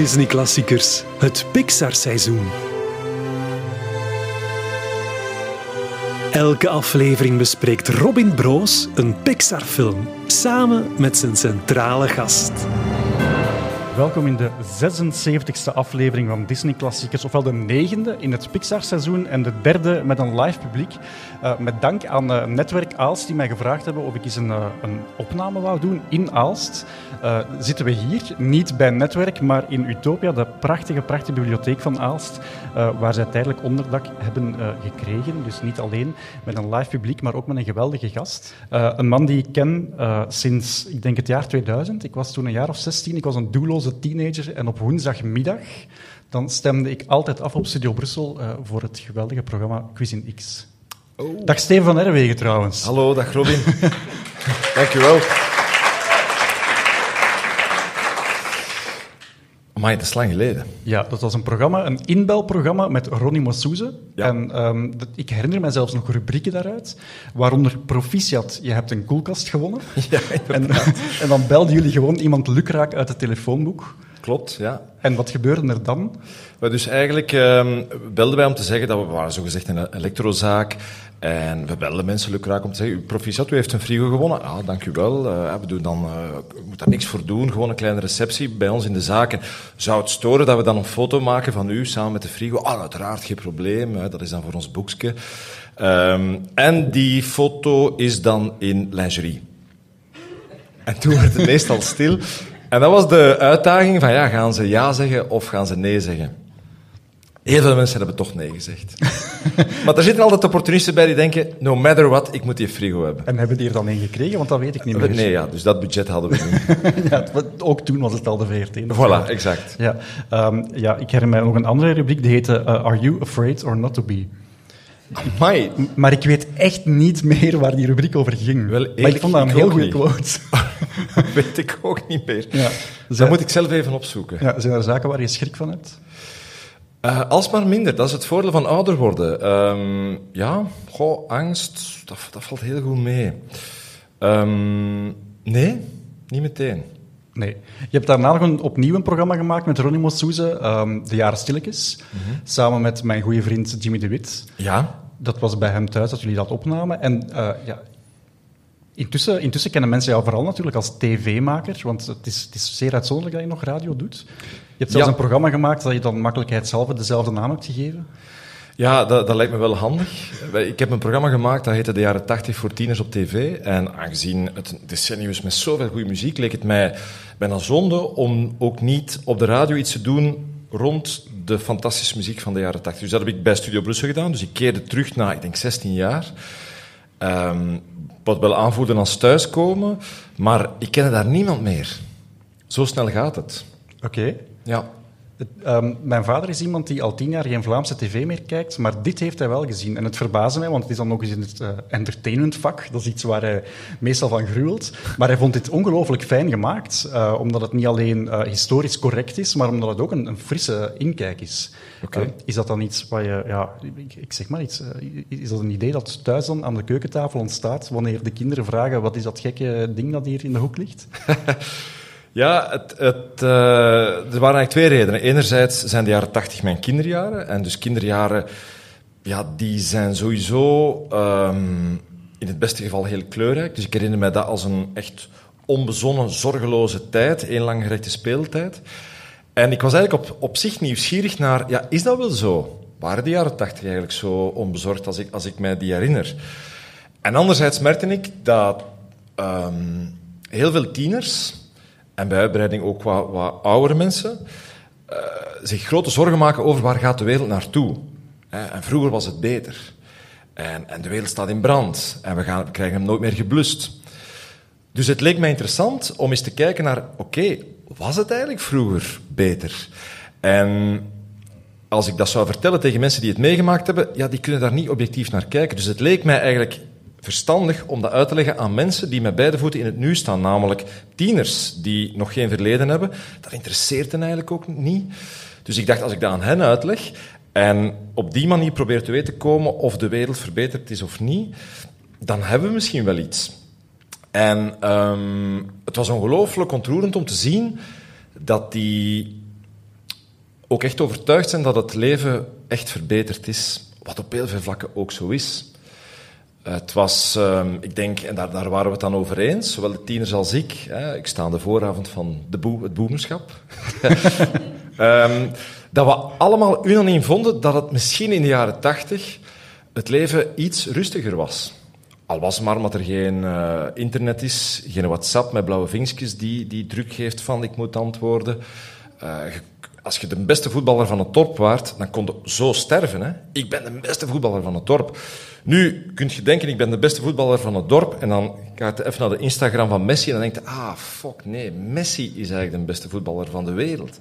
Disney-klassiekers, het Pixar-seizoen. Elke aflevering bespreekt Robin Broos een Pixar-film samen met zijn centrale gast. Welkom in de 76e aflevering van Disney Klassiekers, ofwel de negende in het Pixar-seizoen en de derde met een live publiek. Uh, met dank aan uh, Netwerk Aalst die mij gevraagd hebben of ik eens een, uh, een opname wou doen in Aalst. zitten we hier, niet bij Netwerk, maar in Utopia, de prachtige, prachtige bibliotheek van Aalst, waar zij tijdelijk onderdak hebben gekregen. Dus niet alleen met een live publiek, maar ook met een geweldige gast. een man die ik ken sinds, ik denk het jaar 2000. Ik was toen een jaar of 16, ik was een doelloze teenager en op woensdagmiddag dan stemde ik altijd af op Studio Brussel uh, voor het geweldige programma Quiz in X. Oh. Dag Steven van Erwegen trouwens. Hallo, dag Robin. Dankjewel. Maar het is lang geleden. Ja, dat was een programma, een inbelprogramma met Ronnie Massouze. Ja. En um, dat, ik herinner me zelfs nog rubrieken daaruit, waaronder Proficiat, je hebt een koelkast gewonnen. Ja, en, en, dan belden jullie gewoon iemand lukraak uit het telefoonboek. Klopt, ja. En wat gebeurde er dan? dus eigenlijk um, belden wij om te zeggen dat we waren zogezegd een elektrozaak en we belden mensen lukraak om te zeggen, proficiat, u heeft een frigo gewonnen. Ah, dank u wel. Uh, we doen dan, uh, moet daar niks voor doen, gewoon een kleine receptie bij ons in de zaken. Zou het storen dat we dan een foto maken van u samen met de frigo? Ah, uiteraard, geen probleem. Hè, dat is dan voor ons boekje. Um, en die foto is dan in lingerie. En toen werd het meestal stil. En dat was de uitdaging van, ja, gaan ze ja zeggen of gaan ze nee zeggen? Heel veel mensen hebben toch nee gezegd. maar er zitten altijd opportunisten bij die denken, no matter what, ik moet die frigo hebben. En hebben die er dan een gekregen? Want dat weet ik niet meer. Nee, ja, dus dat budget hadden we niet. ja, ook toen was het al de VRT. Voilà, exact. Ja, um, ja, ik herinner mij nog een andere rubriek, die heette uh, Are you afraid or not to be? Amai. Maar ik weet echt niet meer waar die rubriek over ging. Wel, maar ik vond dat een heel goede quote. weet ik ook niet meer. Ja. dat moet ik zelf even opzoeken. Ja, zijn er zaken waar je schrik van hebt? Uh, alsmaar minder, dat is het voordeel van ouder worden. Um, ja, goh, angst, dat, dat, valt heel goed mee. Um, nee, niet meteen. Nee. Je hebt daarna nog een, opnieuw een programma gemaakt met Ronnie Mossoeze, um, De Jaren Stilletjes, mm -hmm. samen met mijn goede vriend Jimmy de Wit. Ja. Dat was bij hem thuis dat jullie dat opnamen. En uh, ja, intussen, intussen kennen mensen jou vooral natuurlijk als tv-maker, want het is, het is zeer uitzonderlijk dat je nog radio doet. Je hebt zelfs een programma gemaakt dat je dan makkelijkheidshalve dezelfde naam hebt gegeven. Ja, dat, dat, lijkt me wel handig. Ik heb een programma gemaakt dat heette De jaren 80 voor tieners op tv. En aangezien het decennium is met zoveel goede muziek, leek het mij bijna zonde om ook niet op de radio iets te doen rond de fantastische muziek van de jaren 80. Dus dat heb ik bij Studio Brussel gedaan. Dus ik keerde terug na, ik denk, 16 jaar. Um, wat wel aanvoelde als thuiskomen. Maar ik kende daar niemand meer. Zo snel gaat het. Oké. Ja. Um, mijn vader is iemand die al tien jaar geen Vlaamse tv meer kijkt, maar dit heeft hij wel gezien. En het verbaasde mij, want het is dan nog eens in het uh, entertainmentvak. Dat is iets waar hij meestal van gruwelt. Maar hij vond dit ongelooflijk fijn gemaakt, uh, omdat het niet alleen uh, historisch correct is, maar omdat het ook een, een frisse inkijk is. Okay. is dat dan iets waar je, ja, ik, ik zeg maar iets, is dat een idee dat thuis dan aan de keukentafel ontstaat, wanneer de kinderen vragen, wat is dat gekke ding dat hier in de hoek ligt? Ja, het, het, uh, er waren eigenlijk twee redenen. Enerzijds zijn de jaren tachtig mijn kinderjaren. En dus kinderjaren, ja, die zijn sowieso um, in het beste geval heel kleurrijk. Dus ik herinner me dat als een echt onbezonnen, zorgeloze tijd. Een langgerechte speeltijd. En ik was eigenlijk op, op zich nieuwsgierig naar, ja, is dat wel zo? Waren de jaren tachtig eigenlijk zo onbezorgd als ik, als ik mij die herinner? En anderzijds merkte ik dat um, heel veel tieners en bij uitbreiding ook wat, wat oudere mensen, uh, zich grote zorgen maken over waar gaat de wereld naartoe. En vroeger was het beter. En, en de wereld staat in brand. En we, gaan, krijgen hem nooit meer geblust. Dus het leek mij interessant om eens te kijken naar, oké, was het eigenlijk vroeger beter? En als ik dat zou vertellen tegen mensen die het meegemaakt hebben, ja, die kunnen daar niet objectief naar kijken. Dus het leek mij eigenlijk verstandig om dat uit te leggen aan mensen die met beide voeten in het nu staan, namelijk tieners die nog geen verleden hebben. Dat interesseert hen eigenlijk ook niet. Dus ik dacht, als ik dat aan hen uitleg en op die manier probeer te weten komen of de wereld verbeterd is of niet, dan hebben we misschien wel iets. En um, het was ongelooflijk ontroerend om te zien dat die ook echt overtuigd zijn dat het leven echt verbeterd is. Wat op heel veel vlakken ook zo is. Het was, ehm, ik denk, en daar, daar waren we het dan over eens, zowel de tieners als ik. Hè, ik sta aan de vooravond van de boe, het boemerschap. Ehm, dat we allemaal unaniem vonden dat het misschien in de jaren tachtig het leven iets rustiger was. Al was het maar omdat er geen uh, internet is, geen WhatsApp met blauwe vinkjes die, die druk geeft van ik moet antwoorden. Uh, als je de beste voetballer van het dorp waart, dan kon je zo sterven. Hè? Ik ben de beste voetballer van het dorp. Nu kun je denken, ik ben de beste voetballer van het dorp. En dan ga je even naar de Instagram van Messi en dan denk je, ah, fuck, nee, Messi is eigenlijk de beste voetballer van de wereld.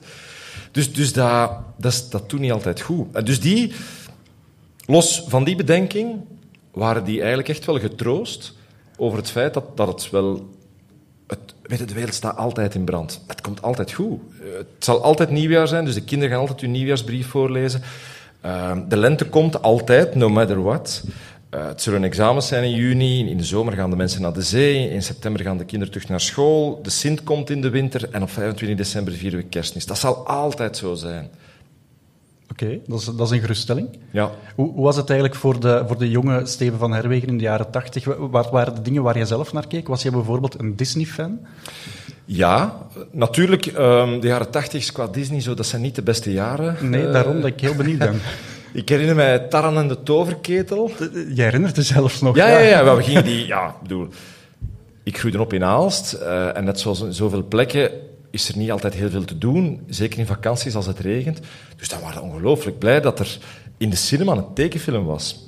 Dus, dus dat, dat, dat doet niet altijd goed. Dus die, los van die bedenking, waren die eigenlijk echt wel getroost over het feit dat, dat het wel... Weet de wereld staat altijd in brand. Het komt altijd goed. Het zal altijd nieuwjaar zijn, dus de kinderen gaan altijd hun nieuwjaarsbrief voorlezen. Uh, de lente komt altijd, no matter what. Uh, het zullen examens zijn in juni, in de zomer gaan de mensen naar de zee, in september gaan de kinderen terug naar school, de Sint komt in de winter en op 25 december vieren we kerstmis. Dat zal altijd zo zijn. Oké, dat, is, dat is een geruststelling. Ja. Hoe, hoe, was het eigenlijk voor de, voor de jonge Steven van Herwegen in de jaren tachtig? Wat waren de dingen waar je zelf naar keek? Was je bijvoorbeeld een Disney-fan? Ja, natuurlijk. Um, de jaren tachtig qua Disney, zo, dat zijn niet de beste jaren. Nee, daarom dat ik heel benieuwd ben. Ik herinner mij Taran en de Toverketel. Jij herinnert je zelfs nog? Ja, ja, ja. ja. We gingen die... Ja, bedoel... Ik groeide op in Aalst. Uh, en net zoals in zoveel plekken is er niet altijd heel veel te doen. Zeker in vakanties als het regent. Dus dan waren we ongelooflijk blij dat er in de cinema een tekenfilm was.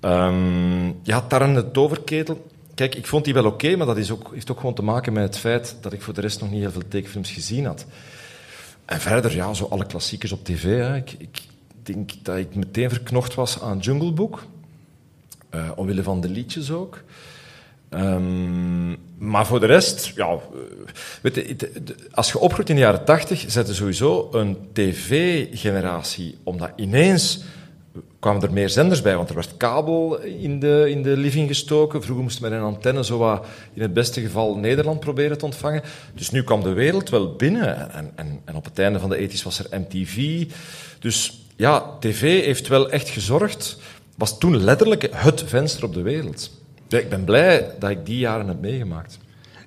Um, ja, Taran de Toverketel... Kijk, ik vond die wel oké, maar dat is ook, heeft ook gewoon te maken met het feit dat ik voor de rest nog niet heel veel tekenfilms gezien had. En verder, ja, zo alle klassiekers op tv. Hè. Ik, ik denk dat ik meteen verknocht was aan Jungle Book. Uh, omwille van de liedjes ook. Um, maar voor de rest, ja, je, als je opgroeit in de jaren tachtig, zet je sowieso een tv-generatie, omdat ineens kwamen er meer zenders bij, want er werd kabel in de, in de living gestoken. Vroeger moesten we met een antenne zo wat, in het beste geval Nederland proberen te ontvangen. Dus nu kwam de wereld wel binnen. En, en, en op het einde van de ethisch was er MTV. Dus ja, tv heeft wel echt gezorgd, was toen letterlijk het venster op de wereld. Ik ben blij dat ik die jaren heb meegemaakt.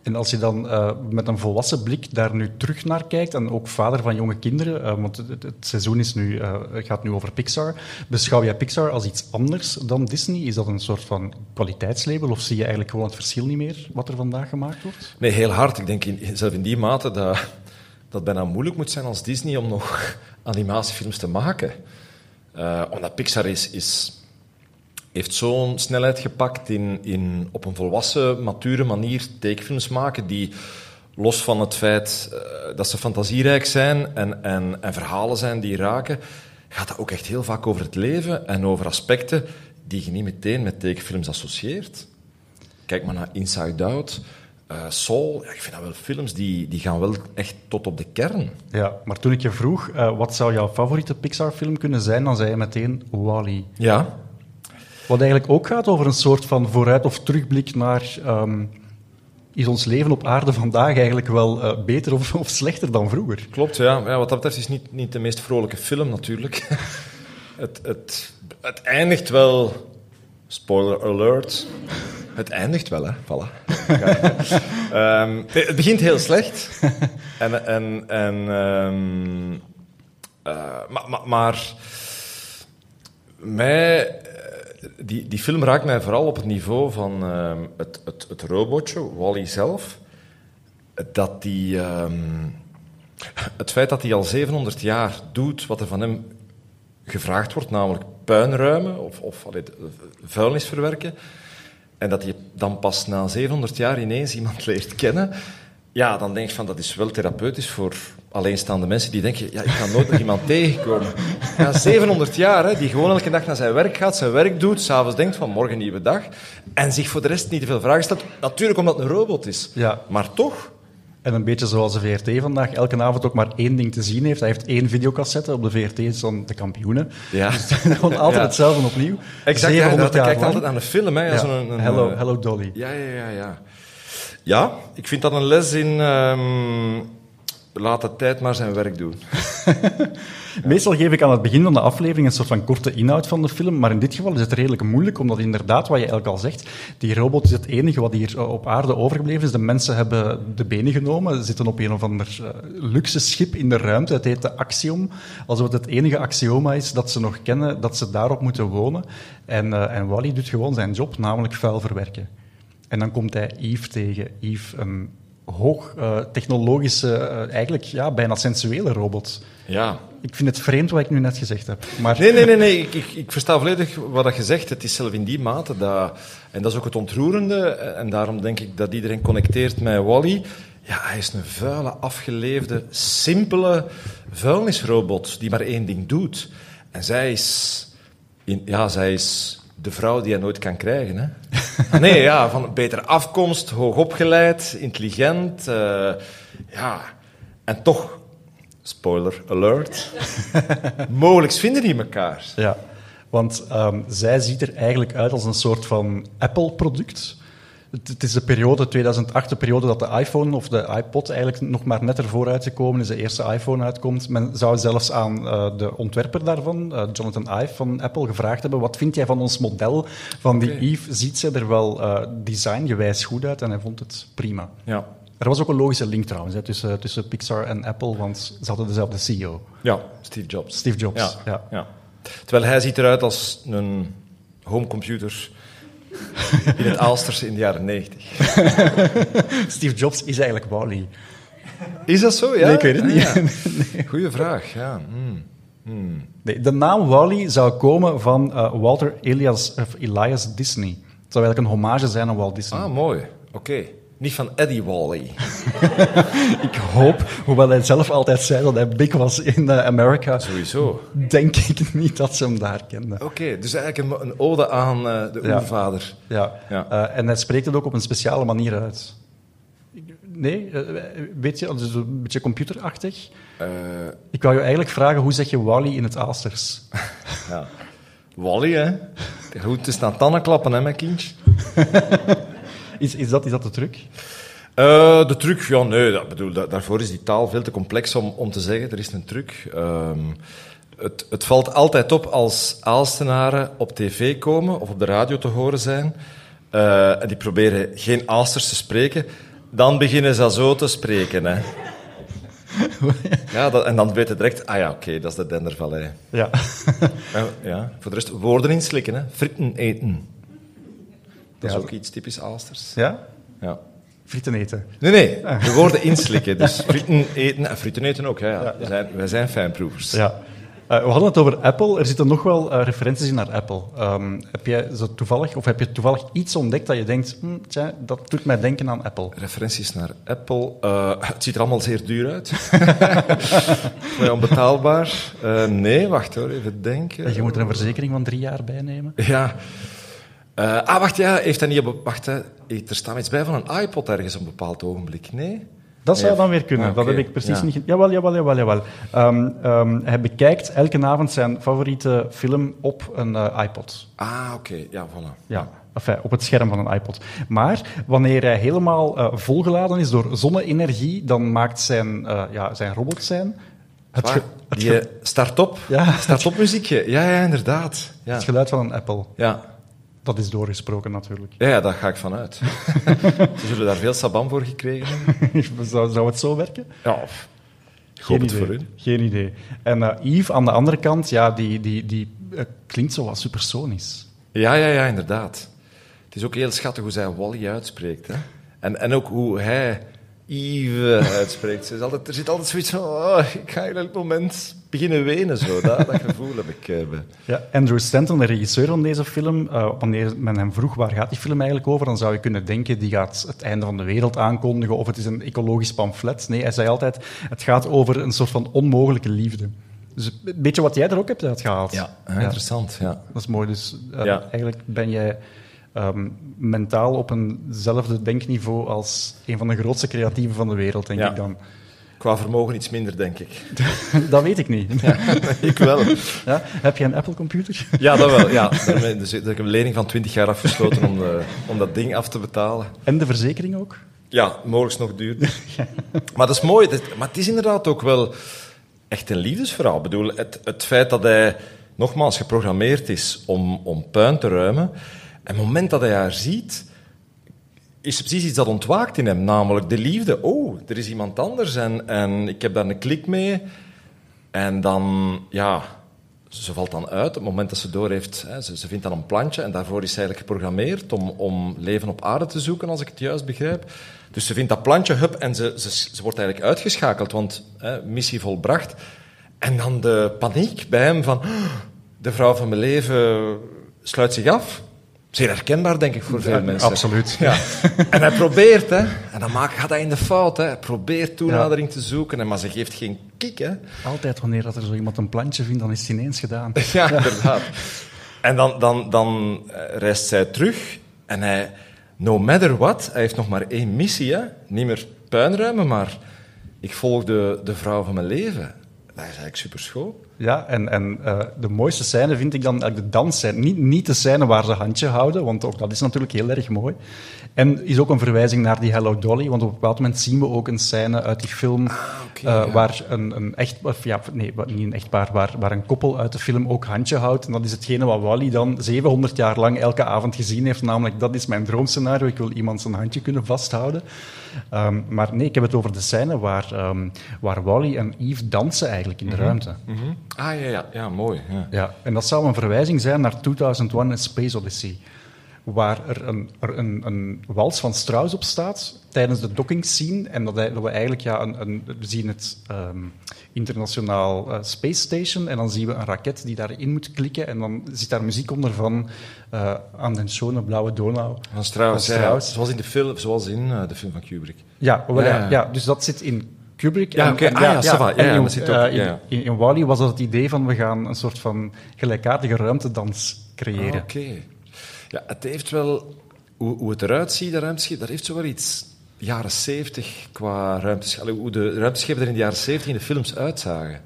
En als je dan uh, met een volwassen blik daar nu terug naar kijkt, en ook vader van jonge kinderen, uh, want het, het, seizoen is nu, uh, gaat nu over Pixar, beschouw jij Pixar als iets anders dan Disney? Is dat een soort van kwaliteitslabel, of zie je eigenlijk gewoon het verschil niet meer wat er vandaag gemaakt wordt? Nee, heel hard. Ik denk in, zelf in die mate dat, dat het bijna moeilijk moet zijn als Disney om nog animatiefilms te maken. omdat Pixar is, is heeft zo'n snelheid gepakt in, in op een volwassen, mature manier tekenfilms maken die los van het feit uh, dat ze fantasierijk zijn en, en, en verhalen zijn die raken, gaat dat ook echt heel vaak over het leven en over aspecten die je niet meteen met tekenfilms associeert. Kijk maar naar Inside Out, uh, Soul. Ja, ik vind dat wel films die, die gaan wel echt tot op de kern. Ja, maar toen ik je vroeg, uh, wat zou jouw favoriete Pixar-film kunnen zijn, dan zei je meteen Wally. Ja, wat eigenlijk ook gaat over een soort van vooruit- of terugblik naar... Um, is ons leven op aarde vandaag eigenlijk wel uh, beter of, of, slechter dan vroeger? Klopt, ja. ja. Wat dat betreft is het niet, niet de meest vrolijke film natuurlijk. het, het, het eindigt wel... Spoiler alert. Het eindigt wel, hè. Voilà. um, het begint heel slecht. En... en, en um, uh, maar, maar, maar mij die, die film raakt mij vooral op het niveau van uh, het, het, het robotje, Wally zelf. Dat die, um, het feit dat hij al 700 jaar doet wat er van hem gevraagd wordt, namelijk puinruimen of, of allee, vuilnis verwerken. En dat hij dan pas na 700 jaar ineens iemand leert kennen. Ja, dan denk je van dat is wel therapeutisch voor alleenstaande mensen die denken, ja, ik ga nooit nog iemand tegenkomen. Ja, 700 jaar, hè, die gewoon elke dag naar zijn werk gaat, zijn werk doet, s'avonds denkt van morgen nieuwe dag, en zich voor de rest niet te veel vragen stelt. Natuurlijk omdat het een robot is, ja. maar toch... En een beetje zoals de VRT vandaag elke avond ook maar één ding te zien heeft. Hij heeft één videocassette. Op de VRT is dan de kampioenen. Ja. Dus gewoon altijd ja. hetzelfde opnieuw. Exact, ja, dat kijkt altijd aan de film. Hè, ja. een, een, hello, hello Dolly. Ja, ja, ja, ja. Ja, ik vind dat een les in... Um laat de tijd maar zijn werk doen. Meestal geef ik aan het begin van de aflevering een soort van korte inhoud van de film, maar in dit geval is het redelijk moeilijk, omdat inderdaad, wat je eigenlijk al zegt, die robot is het enige wat hier op aarde overgebleven is. De mensen hebben de benen genomen, zitten op een of ander uh, luxe schip in de ruimte. Het heet de Axiom, alsof het het enige axioma is dat ze nog kennen, dat ze daarop moeten wonen. En, uh, en Wally doet gewoon zijn job, namelijk vuil verwerken. En dan komt hij Yves tegen. Yves, een hoog uh, technologische, eigenlijk ja, bijna sensuele robot. Ja. Ik vind het vreemd wat ik nu net gezegd heb. Maar... Nee, nee, nee, nee. Ik, ik, ik, versta volledig wat je zegt. Het is zelf in die mate dat... En dat is ook het ontroerende. En daarom denk ik dat iedereen connecteert met Wally. Ja, hij is een vuile, afgeleefde, simpele vuilnisrobot die maar één ding doet. En zij is... In, ja, zij is de vrouw die hij nooit kan krijgen. Hè? Nee, ja, van betere afkomst, hoogopgeleid, intelligent. Uh, ja, en toch spoiler alert, mogelijk vinden die elkaar. Ja, want um, zij ziet er eigenlijk uit als een soort van Apple-product. Het, het, is de periode 2008, de periode dat de iPhone of de iPod eigenlijk nog maar net ervoor uitgekomen is, de eerste iPhone uitkomt. Men zou zelfs aan uh, de ontwerper daarvan, uh, Jonathan Ive van Apple, gevraagd hebben, wat vind jij van ons model van die okay. Eve? Ziet ze er wel uh, designgewijs goed uit? En hij vond het prima. Ja. Er was ook een logische link trouwens hè, tussen, tussen Pixar en Apple, want ze hadden dezelfde CEO. Ja, Steve Jobs. Steve Jobs, ja. ja. ja. Terwijl hij ziet eruit als een homecomputer in het Aalsters in de jaren 90. Steve Jobs is eigenlijk Wally. Is dat zo? Ja? Nee, ik weet het niet. Ah, ja. nee. Goeie vraag, ja. Hmm. Hmm. Nee, de naam Wally zou komen van uh, Walter Elias, of Elias Disney. Het zou eigenlijk een hommage zijn aan Walt Disney. Ah, mooi. Oké. Okay. Niet van Eddie Wally. ik hoop, hoewel hij zelf altijd zei dat hij big was in uh, Amerika. Sowieso. Denk ik niet dat ze hem daar kenden. Oké, okay, dus eigenlijk een, een ode aan uh, de ja. oervader. Ja, ja. Uh, en hij spreekt het ook op een speciale manier uit. Nee? weet je, dus een beetje computerachtig. ik wou je eigenlijk vragen, hoe zeg je Wally in het Aalsters? ja. Wally, hè? Goed, het is naar tanden klappen, hè, mijn kindje. Is, is, dat, is dat de truc? Uh, de truc, ja, nee. Dat, bedoel, dat, daarvoor is die taal veel te complex om, om te zeggen. Er is een truc. Um, het, het, valt altijd op als Aalstenaren op tv komen of op de radio te horen zijn. Uh, en die proberen geen Aalsters te spreken. Dan beginnen ze zo te spreken. Hè. ja, dat, en dan weet je direct, ah ja, oké, okay, dat is de Dendervallei. Ja. ja. Voor de rest, woorden inslikken, hè. fritten eten. Dat ja, is ook iets typisch Aalsters. Ja? Ja. Frieten eten? Nee, nee. De woorden inslikken. Dus frieten eten en frieten eten ook. Hè, ja. Wij, zijn, wij zijn fijnproevers. Ja. Uh, we hadden het over Apple. Er zitten nog wel uh, referenties in naar Apple. Um, heb jij zo toevallig, of heb je toevallig iets ontdekt dat je denkt, hm, tja, dat doet mij denken aan Apple? Referenties naar Apple. Uh, het ziet er allemaal zeer duur uit. onbetaalbaar. nee, wacht hoor, even denken. Je moet er een verzekering van drie jaar bij nemen. Ja. Uh, ah, wacht, ja, heeft hij niet op... Wacht, hè. er staat iets bij van een iPod ergens op een bepaald ogenblik, nee? Dat zou dan weer kunnen. Ah, okay. Dat heb ik precies ja. niet... Jawel, jawel, jawel, jawel. Um, um, hij bekijkt elke avond zijn favoriete film op een uh, iPod. Ah, oké. Okay. Ja, voilà. Ja. Enfin, op het scherm van een iPod. Maar wanneer hij helemaal uh, volgeladen is door zonne-energie, dan maakt zijn, uh, ja, zijn robot zijn... Het Die start-up? Ja. Start-up muziekje. Ja, ja, inderdaad. Ja. Het geluid van een Apple. Ja. Dat is doorgesproken natuurlijk. Ja, ja daar ga ik vanuit. Ze zullen daar veel sabam voor gekregen hebben. zou, zou het zo werken? Ja, Geen idee. voor u. Geen idee. En uh, Yves aan de andere kant, ja, die, die, die uh, klinkt zo wat supersonisch. Ja, ja, ja, inderdaad. Het is ook heel schattig hoe zij Wally uitspreekt. Hè? En, en ook hoe hij Yves uitspreekt. Er, altijd, er zit altijd zoiets van, oh, ik ga in elk moment beginnen wenen. Zo. Dat, dat gevoel heb ik. Uh, ja, Andrew Stanton, de regisseur van deze film, uh, wanneer men hem vroeg waar gaat die film eigenlijk over, dan zou je kunnen denken, die gaat het einde van de wereld aankondigen of het is een ecologisch pamflet. Nee, hij zei altijd, het gaat over een soort van onmogelijke liefde. Dus een beetje wat jij er ook hebt uitgehaald. Ja, ja. interessant. Ja. Dat is mooi. Dus uh, ja. eigenlijk ben jij um, mentaal op eenzelfde denkniveau als een van de grootste creatieven van de wereld, denk ja. ik dan. Qua vermogen iets minder, denk ik. dat weet ik niet. Ja, ik wel. Ja? Heb je een Apple-computer? Ja, dat wel. Ja. Dus ik heb een lening van 20 jaar afgesloten om, de, om dat ding af te betalen. En de verzekering ook? Ja, mogelijk nog duurder. Maar dat is mooi. Dat, maar het is inderdaad ook wel echt een liefdesverhaal. Ik bedoel, het, het feit dat hij nogmaals geprogrammeerd is om, om puin te ruimen. En het moment dat hij haar ziet, is er precies iets dat ontwaakt in hem. Namelijk de liefde. Oh, er is iemand anders en, en ik heb daar een klik mee. En dan, ja, ze valt dan uit op het moment dat ze doorheeft. Hè, ze, ze vindt dan een plantje en daarvoor is ze eigenlijk geprogrammeerd om, om leven op aarde te zoeken, als ik het juist begrijp. Dus ze vindt dat plantje, hup, en ze, ze, ze wordt eigenlijk uitgeschakeld, want hè, missie volbracht. En dan de paniek bij hem van, "Oh, de vrouw van mijn leven sluit zich af. Zeer herkenbaar, denk ik, voor veel mensen. Absoluut. Ja. En hij probeert, hè. En dan maakt, gaat hij in de fout, hè. Hij probeert toenadering te zoeken, en maar ze geeft geen kick, hè. Altijd wanneer dat er zo iemand een plantje vindt, dan is het ineens gedaan. Ja, inderdaad. En dan, dan, dan eh, reist zij terug en hij, no matter what, hij heeft nog maar één missie, hè. Niet meer puinruimen, maar ik volg de, de vrouw van mijn leven. Dat is eigenlijk superschoon. Ja, en, en eh, de mooiste scène vind ik dan eigenlijk de dansscène. Niet, niet de scène waar ze handje houden, want ook dat is natuurlijk heel erg mooi. En is ook een verwijzing naar die Hello Dolly, want op een bepaald moment zien we ook een scène uit die film oké, eh, ja. waar een, een echt, of ja, nee, niet een echtpaar, waar, waar een koppel uit de film ook handje houdt. En dat is hetgene wat Wally dan 700 jaar lang elke avond gezien heeft, namelijk dat is mijn droomscenario, ik wil iemand zijn handje kunnen vasthouden. Ehm, maar nee, ik heb het over de scène waar, ehm, waar Wally en Eve dansen eigenlijk in de ruimte. Ah, ja, ja, ja mooi. Ja. Ja, en dat zou een verwijzing zijn naar 2001 A Space Odyssey. Waar er een, er een, een wals van Strauss op staat tijdens de docking scene. En dat, we eigenlijk, ja, een, een, we zien het ehm, internationaal eh, Space Station. En dan zien we een raket die daarin moet klikken. En dan zit daar muziek onder van eh Aan den schone blauwe Donau. Van Strauss, Van ja, Strauss. zoals in de film, zoals in eh, de film van Kubrick. Ja, wel, Ja, ja, ja. ja, dus dat zit in Kubrick. Ja, oké. Ah, ja. Ja, en ja, in, eh, in, ja. in, in Wally was dat het idee van we gaan een soort van gelijkaardige ruimtedans creëren. Ah, Oké. Ja, het heeft wel... Hoe, hoe het eruit ziet, de ruimteschip, dat heeft zo wel iets jaren zeventig qua ruimteschip. Hoe de ruimteschepen er in de jaren zeventig in de films uitzagen.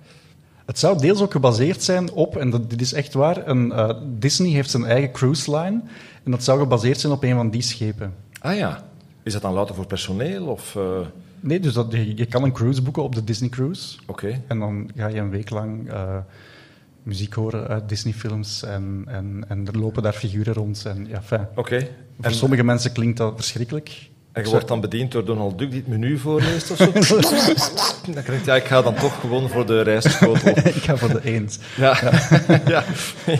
Het zou deels ook gebaseerd zijn op, en dat, dit is echt waar, een, eh, Disney heeft zijn eigen cruise line. En dat zou gebaseerd zijn op een van die schepen. Ah ja. Is dat dan louter voor personeel? Of, eh, Nee, dus dat, je, je kan een cruise boeken op de Disney Cruise. Oké. En dan ga je een week lang eh, muziek horen uit Disney-films. En, en, en er lopen daar figuren rond. En, ja, fijn. Oké. Voor En, sommige mensen klinkt dat verschrikkelijk. en je wordt dan bediend door Donald Duck die het menu voorleest of zo? dan krijg je, ja, ik ga dan toch gewoon voor de rijstschotel. ik ga voor de eend. Ja. ja.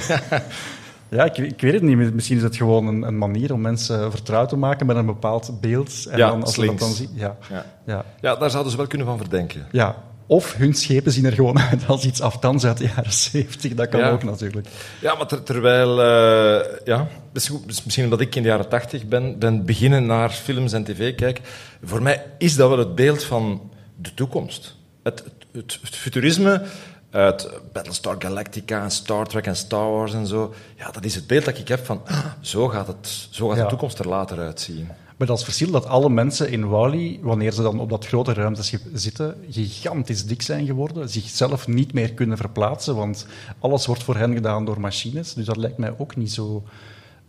Ja, ik, ik weet het niet. Misschien is het gewoon een, een manier om mensen vertrouwd te maken met een bepaald beeld. En Ja, dan, als dat dan zien... Ja, Ja. ja. ja, daar zouden ze wel kunnen van verdenken. Ja, of hun schepen zien er gewoon uit als iets aftans uit de jaren 70. Dat kan Ja. ook natuurlijk. Ja, maar ter- terwijl... eh, ja, goed, misschien omdat ik in de jaren tachtig ben, ben beginnen naar films en tv kijken. Voor mij is dat wel het beeld van de toekomst. Het, het, het futurisme uit Battlestar Galactica en Star Trek en Star Wars en zo. Ja, dat is het beeld dat ik heb van... ah, zo gaat, het, zo gaat Ja. de toekomst er later uitzien. Maar dat is verschil dat alle mensen in Wally, wanneer ze dan op dat grote ruimteschip zitten, gigantisch dik zijn geworden, zichzelf niet meer kunnen verplaatsen, want alles wordt voor hen gedaan door machines. Dus dat lijkt mij ook niet zo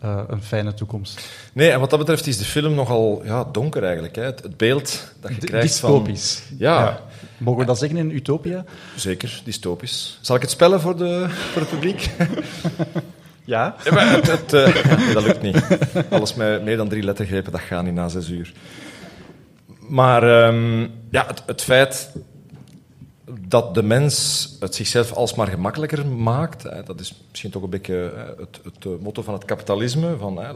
eh, een fijne toekomst. Nee, en wat dat betreft is de film nogal ja, donker eigenlijk. Hè. Het, het beeld dat je D- krijgt Dystopisch. van... Ja, Mogen we dat zeggen in Utopia? zeker, dystopisch. Zal ik het spellen voor, de, voor het publiek? Ja. Ja, maar het, het, eh, ja, nee, dat lukt niet. Alles met meer dan drie lettergrepen, dat gaat niet na zes uur. Maar ehm, ja, het, het feit dat de mens het zichzelf alsmaar gemakkelijker maakt, hè, dat is misschien toch een beetje eh, het, het eh, motto van het kapitalisme, van hè,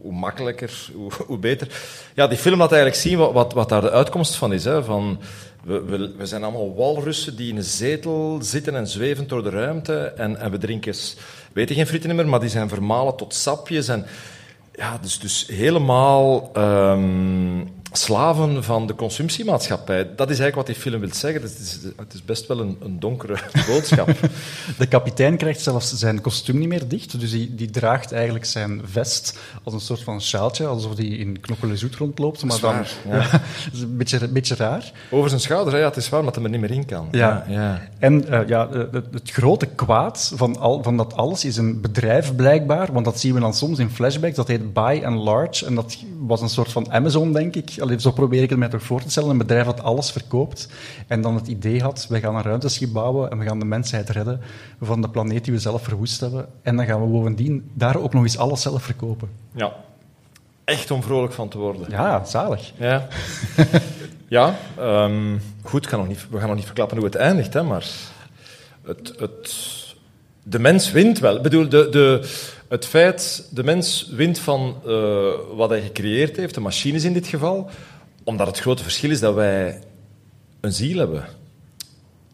hoe, makkelijker, hoe, hoe beter. Ja, die film laat eigenlijk zien wat, wat, daar de uitkomst van is. Hè, van, we, we, zijn allemaal walrussen die in een zetel zitten en zweven door de ruimte en, en we drinken, weten geen frieten meer, maar die zijn vermalen tot sapjes en ja, dus, dus helemaal ehm, slaven van de consumptiemaatschappij. Dat is eigenlijk wat die film wil zeggen. Het is, het is best wel een, een donkere boodschap. De kapitein krijgt zelfs zijn kostuum niet meer dicht, dus die, die draagt eigenlijk zijn vest als een soort van sjaaltje, alsof hij in Knokkelezoet rondloopt. Maar dan, ja. ja, dat is een beetje, een beetje raar. Over zijn schouder, ja, het is waar, omdat hij er niet meer in kan. Ja. ja. En eh, ja, eh, het, het grote kwaad van, al, van dat alles is een bedrijf blijkbaar, want dat zien we dan soms in flashbacks, dat heet By and Large, en dat was een soort van Amazon, denk ik. Allee, zo probeer ik het mij toch voor te stellen. Een bedrijf dat alles verkoopt en dan het idee had, wij gaan een ruimteschip bouwen en we gaan de mensheid redden van de planeet die we zelf verwoest hebben. En dan gaan we bovendien daar ook nog eens alles zelf verkopen. Ja. Echt om vrolijk van te worden. Ja, zalig. Ja. ja, ehm, goed, gaan nog niet, we gaan nog niet verklappen hoe het eindigt, hè, maar het, het, de mens wint wel. Ik bedoel, de, de, het feit, de mens wint van uh, wat hij gecreëerd heeft, de machines in dit geval, omdat het grote verschil is dat wij een ziel hebben.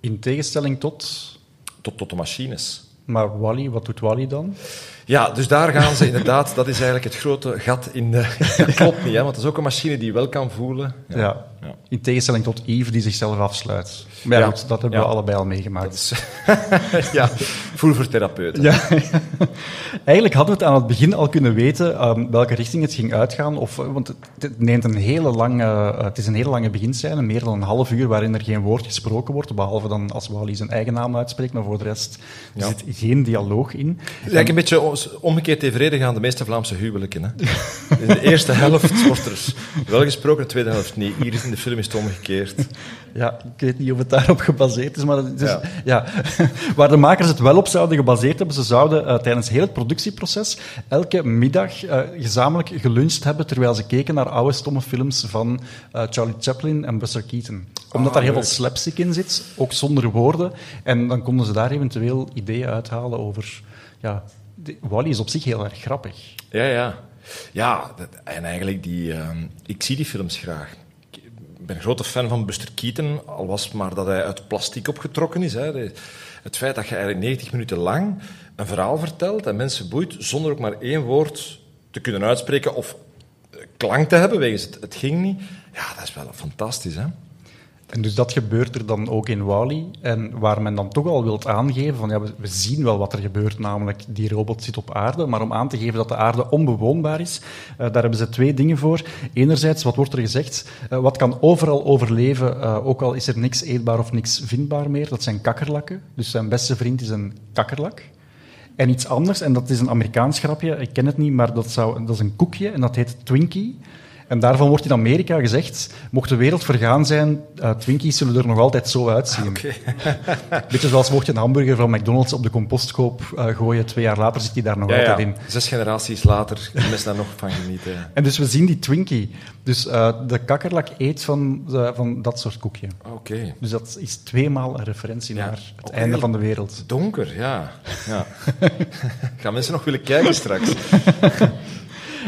In tegenstelling tot? Tot, tot de machines. Maar Wally, wat doet Wally dan? Ja, dus daar gaan ze inderdaad. Dat is eigenlijk het grote gat in de. Dat klopt niet, hè, want dat is ook een machine die wel kan voelen. Ja. ja. Ja. In tegenstelling tot Eve die zichzelf afsluit. Maar ja, goed, dat hebben we allebei al meegemaakt. Is, ja, voel voor therapeuten. Ja, Eigenlijk hadden we het aan het begin al kunnen weten um, welke richting het ging uitgaan. Of, want het, het neemt een hele lange, uh, het is een hele lange beginscène, meer dan een half uur, waarin er geen woord gesproken wordt. Behalve dan als Wally zijn eigen naam uitspreekt, maar voor de rest zit geen dialoog in. Het is eigenlijk een beetje omgekeerd evenredig aan de meeste Vlaamse huwelijken. Hè? In de eerste helft wordt er wel gesproken, de tweede helft niet. Hier is in de film is het omgekeerd. Ja, ik weet niet of het daarop gebaseerd is, maar het is, ja. ja. waar de makers het wel op zouden gebaseerd hebben, ze zouden uh, tijdens heel het productieproces elke middag uh, gezamenlijk geluncht hebben terwijl ze keken naar oude stomme films van uh, Charlie Chaplin en Buster Keaton. Omdat ah, daar heel veel slapstick in zit, ook zonder woorden. En dan konden ze daar eventueel ideeën uithalen over... Ja, Wally is op zich heel erg grappig. Ja, ja. Ja, dat, en eigenlijk, die, uh, ik zie die films graag ben een grote fan van Buster Keaton, al was het maar dat hij uit plastic opgetrokken is. Hè. Het feit dat je eigenlijk 90 minuten lang een verhaal vertelt en mensen boeit zonder ook maar één woord te kunnen uitspreken of klank te hebben, wegens het, het ging niet. Ja, dat is wel fantastisch, hè? En dus dat gebeurt er dan ook in Wally. En waar men dan toch al wilt aangeven van ja, we, zien wel wat er gebeurt, namelijk die robot zit op aarde. Maar om aan te geven dat de aarde onbewoonbaar is, uh, daar hebben ze twee dingen voor. Enerzijds, wat wordt er gezegd? Uh, wat kan overal overleven, uh, ook al is er niks eetbaar of niks vindbaar meer? Dat zijn kakkerlakken. Dus zijn beste vriend is een kakkerlak. En iets anders, en dat is een Amerikaans grapje, ik ken het niet, maar dat, zou, dat is een koekje en dat heet Twinkie. En daarvan wordt in Amerika gezegd, mocht de wereld vergaan zijn, uh, Twinkies zullen er nog altijd zo uitzien. Okay. Beetje zoals mocht je een hamburger van McDonald's op de compostkoop uh, gooien, twee jaar later zit die daar nog altijd in. Zes generaties later kunnen mensen daar nog van genieten. En dus we zien die Twinkie. Dus uh, de kakkerlak eet van, van dat soort koekje. Oké. Dus dat is tweemaal een referentie naar het einde van de wereld. Donker, ja. ja. Gaan mensen nog willen kijken straks?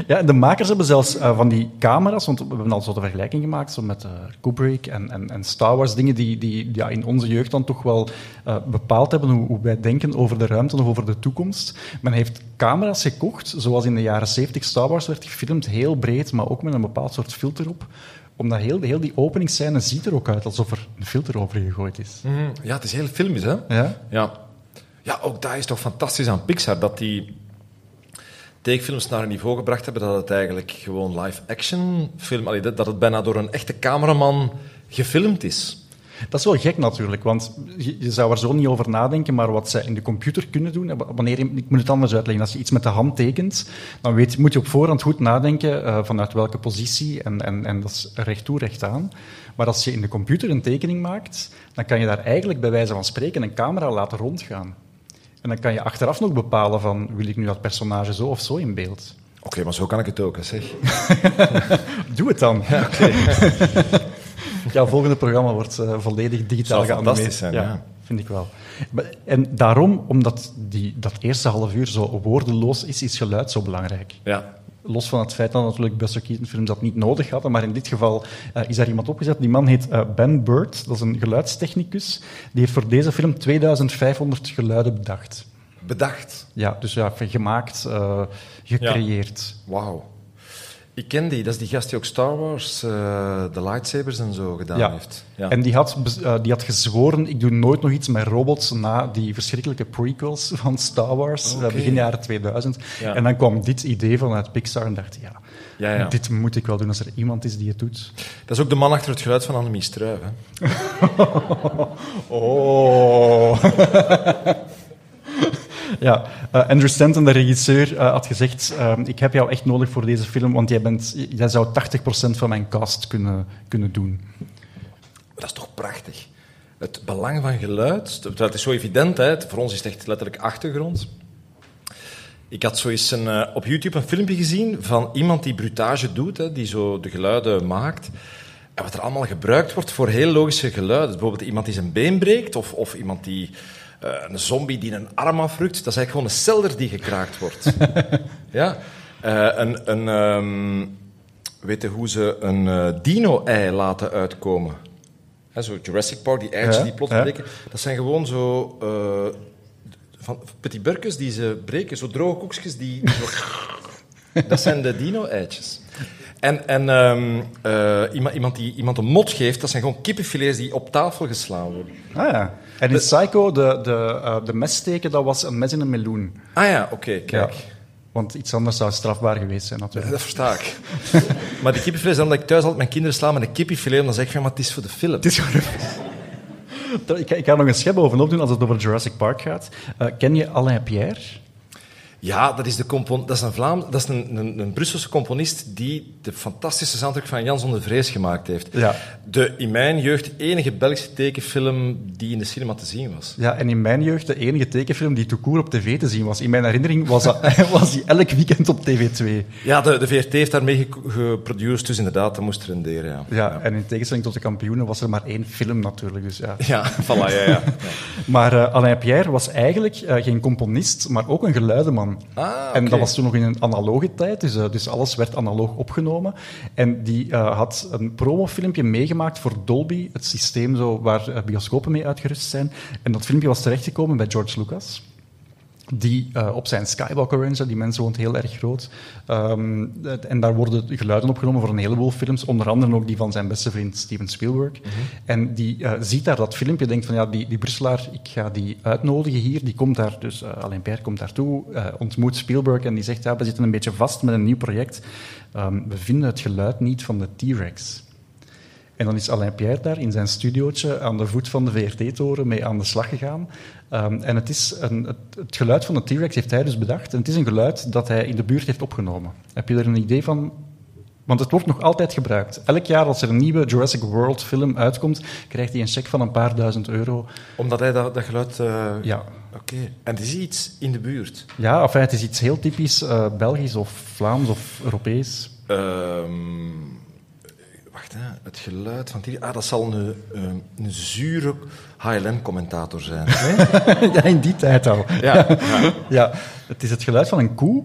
Ja, de makers hebben zelfs uh, van die camera's, want we hebben al zo de vergelijking gemaakt zo met uh, Kubrick en, en, en, Star Wars, dingen die, die ja, in onze jeugd dan toch wel uh, bepaald hebben hoe, hoe, wij denken over de ruimte of over de toekomst. Men heeft camera's gekocht, zoals in de jaren 70 Star Wars werd gefilmd, heel breed, maar ook met een bepaald soort filter op omdat heel, heel die openingsscène ziet er ook uit alsof er een filter over gegooid is. Mm, ja, het is heel filmisch, hè? Ja? Ja. Ja, ook daar is toch fantastisch aan Pixar, dat die tekenfilms naar een niveau gebracht hebben dat het eigenlijk gewoon live-action film, dat het bijna door een echte cameraman gefilmd is. Dat is wel gek natuurlijk, want je, zou er zo niet over nadenken, maar wat zij in de computer kunnen doen, wanneer je, ik moet het anders uitleggen, als je iets met de hand tekent, dan moet je op voorhand goed nadenken uh, vanuit welke positie en, en, en dat is recht toe, recht aan. Maar als je in de computer een tekening maakt, dan kan je daar eigenlijk bij wijze van spreken een camera laten rondgaan. En dan kan je achteraf nog bepalen van, wil ik nu dat personage zo of zo in beeld? Oké, maar zo kan ik het ook, zeg. Doe het dan. Ja, okay. ja volgende programma wordt uh, volledig digitaal geanimeerd. Zijn, ja, ja, vind ik wel. En daarom, omdat die, dat eerste half uur zo woordeloos is, is geluid zo belangrijk. Ja, Los van het feit dat natuurlijk Buster Keaton films dat niet nodig hadden, maar in dit geval uh, is daar iemand opgezet. Die man heet uh, Ben Bird, dat is een geluidstechnicus. Die heeft voor deze film 2500 geluiden bedacht. Bedacht? Ja, dus ja, gemaakt, uh, gecreëerd. Ja. Wauw. Ik ken die, dat is die gast die ook Star Wars, uh, de lightsabers en zo gedaan ja. heeft. Ja. En die had, uh, die had gezworen, ik doe nooit nog iets met robots na die verschrikkelijke prequels van Star Wars, okay. begin jaren 2000. Ja. En dan kwam dit idee vanuit Pixar en dacht, ja, ja, ja, dit moet ik wel doen als er iemand is die het doet. Dat is ook de man achter het geluid van Annemie Struijf, oh... Ja, eh, Andrew Stanton, de regisseur, eh, had gezegd: eh, Ik heb jou echt nodig voor deze film, want jij, bent, jij zou 80% van mijn cast kunnen, kunnen doen. Dat is toch prachtig. Het belang van geluid, het is zo evident, hè, voor ons is het echt letterlijk achtergrond. Ik had zo eens een, eh, op YouTube een filmpje gezien van iemand die brutage doet, hè, die zo de geluiden maakt. En wat er allemaal gebruikt wordt voor heel logische geluiden. Bijvoorbeeld iemand die zijn been breekt, of, of iemand die een zombie die een arm afrukt. Dat is eigenlijk gewoon een celder die gekraakt wordt. ja. Eh, een, een, ehm, weet je hoe ze een eh, dino-ei laten uitkomen? Hè, zo Jurassic Park, die eitjes Ja, die plots ja. breken. Dat zijn gewoon zo... eh, van petit burkers die ze breken, zo droge koekjes die... dat zijn de dino-eitjes. En, en ehm, eh, iemand, iemand die iemand een mot geeft, dat zijn gewoon kippenfilets die op tafel geslaan worden. Ah ja. En in Psycho, de, de, eh, de mes steken, dat was een mes in een meloen. Ah ja, oké, kijk. Ja. Want iets anders zou strafbaar geweest zijn, natuurlijk. Dat versta ik. maar die kippenfilet is dan dat ik thuis altijd mijn kinderen sla met een kippenfilet en dan zeg ik van, maar het is voor de film. Het is ik, ga- ik ga nog een schep bovenop doen als het over Jurassic Park gaat. Eh, ken je Alain Pierre? Ja, dat is, de compon dat is, een, Vlaam dat is een, een, een Brusselse componist die de fantastische soundtrack van Jan zonder Vrees gemaakt heeft. Ja. De in mijn jeugd enige Belgische tekenfilm die in de cinema te zien was. Ja, en in mijn jeugd de enige tekenfilm die toekoer op tv te zien was. In mijn herinnering was, dat, was die elk weekend op TV2. Ja, de, de VRT heeft daarmee ge- geproduceerd, dus inderdaad, dat moest renderen. Ja, Ja, en in tegenstelling tot de kampioenen was er maar één film natuurlijk. Dus ja. ja voilà, ja, ja. ja. Maar eh, Alain Pierre was eigenlijk eh, geen componist, maar ook een Ah, En dat was toen nog in een analoge tijd, dus, eh, dus alles werd analoog opgenomen. En die eh, had een promofilmpje meegemaakt voor Dolby, het systeem zo, waar eh, bioscopen mee uitgerust zijn. En dat filmpje was terechtgekomen bij George Lucas. Die eh, op zijn Skywalker Range, die mens woont heel erg groot. Ehm, het- en daar worden geluiden opgenomen voor een heleboel films, onder andere ook die van zijn beste vriend Steven Spielberg. En die eh, ziet daar dat filmpje, denkt van ja, die, die Brusselaar, ik ga die uitnodigen hier. Die komt daar, dus uh, Alain Pierre komt daartoe, ontmoet Spielberg en die zegt ja, we zitten een beetje vast met een nieuw project. Um, we vinden het geluid niet van de T-Rex. En dan is Alain Pierre daar in zijn studiootje aan de voet van de VRT-toren mee aan de slag gegaan. Um, en het, is een, het, het geluid van de T-Rex heeft hij dus bedacht. En het is een geluid dat hij in de buurt heeft opgenomen. Heb je er een idee van? Want het wordt nog altijd gebruikt. Elk jaar als er een nieuwe Jurassic World film uitkomt, krijgt hij een cheque van een paar duizend euro. Omdat hij dat, dat geluid... Uh... Ja. Oké. Okay. En het is iets in de buurt? Ja, enfin, het is iets heel typisch uh, Belgisch of Vlaams of Europees. Um, wacht, hè. het geluid van die... Ah, dat zal een, een, een zure HLM-commentator zijn. Ja, in die tijd al. Ja, ja. ja. Het is het geluid van een koe,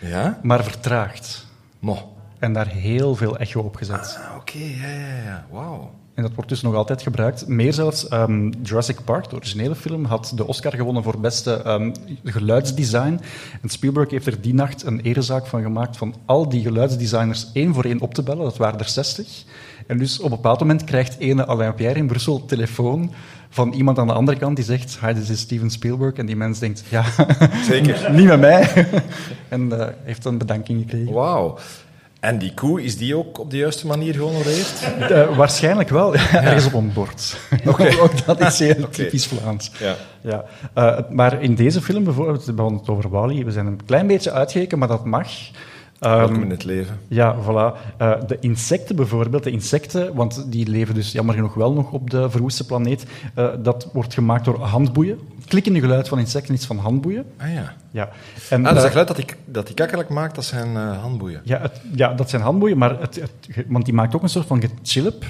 ja? maar vertraagd. Mo. En daar heel veel echo op gezet. Ah, oké, okay. ja, ja, ja. Wauw. En dat wordt dus nog altijd gebruikt. Meer zelfs, um, Jurassic Park, de originele film, had de Oscar gewonnen voor beste um, geluidsdesign. En Spielberg heeft er die nacht een erezaak van gemaakt van al die geluidsdesigners één voor één op te bellen. Dat waren er 60. En dus op een bepaald moment krijgt ene Alain Pierre in Brussel telefoon van iemand aan de andere kant die zegt, hi, dit is Steven Spielberg. En die mens denkt, ja, Zeker. niet met mij. en uh, heeft een bedanking gekregen. Wauw. En die koe, is die ook op de juiste manier gehonoreerd? Uh, waarschijnlijk wel, ergens op een bord. Okay. ook dat is heel okay. typisch Vlaams. Ja. Ja. Uh, maar in deze film bijvoorbeeld, we het over Wally, we zijn een klein beetje uitgekeken, maar dat mag. Um, Welkom in het leven. Ja, voilà. Uh, de insecten bijvoorbeeld, de insecten, want die leven dus jammer genoeg wel nog op de verwoeste planeet, dat wordt gemaakt door handboeien. Het klikkende geluid van insecten is van handboeien. Ah ja. ja. En, ah, dus dat geluid dat die, dat die kakkerlak maakt, dat zijn uh, handboeien? Ja, het, ja, dat zijn handboeien, maar het, het, want die maakt ook een soort van gechillip.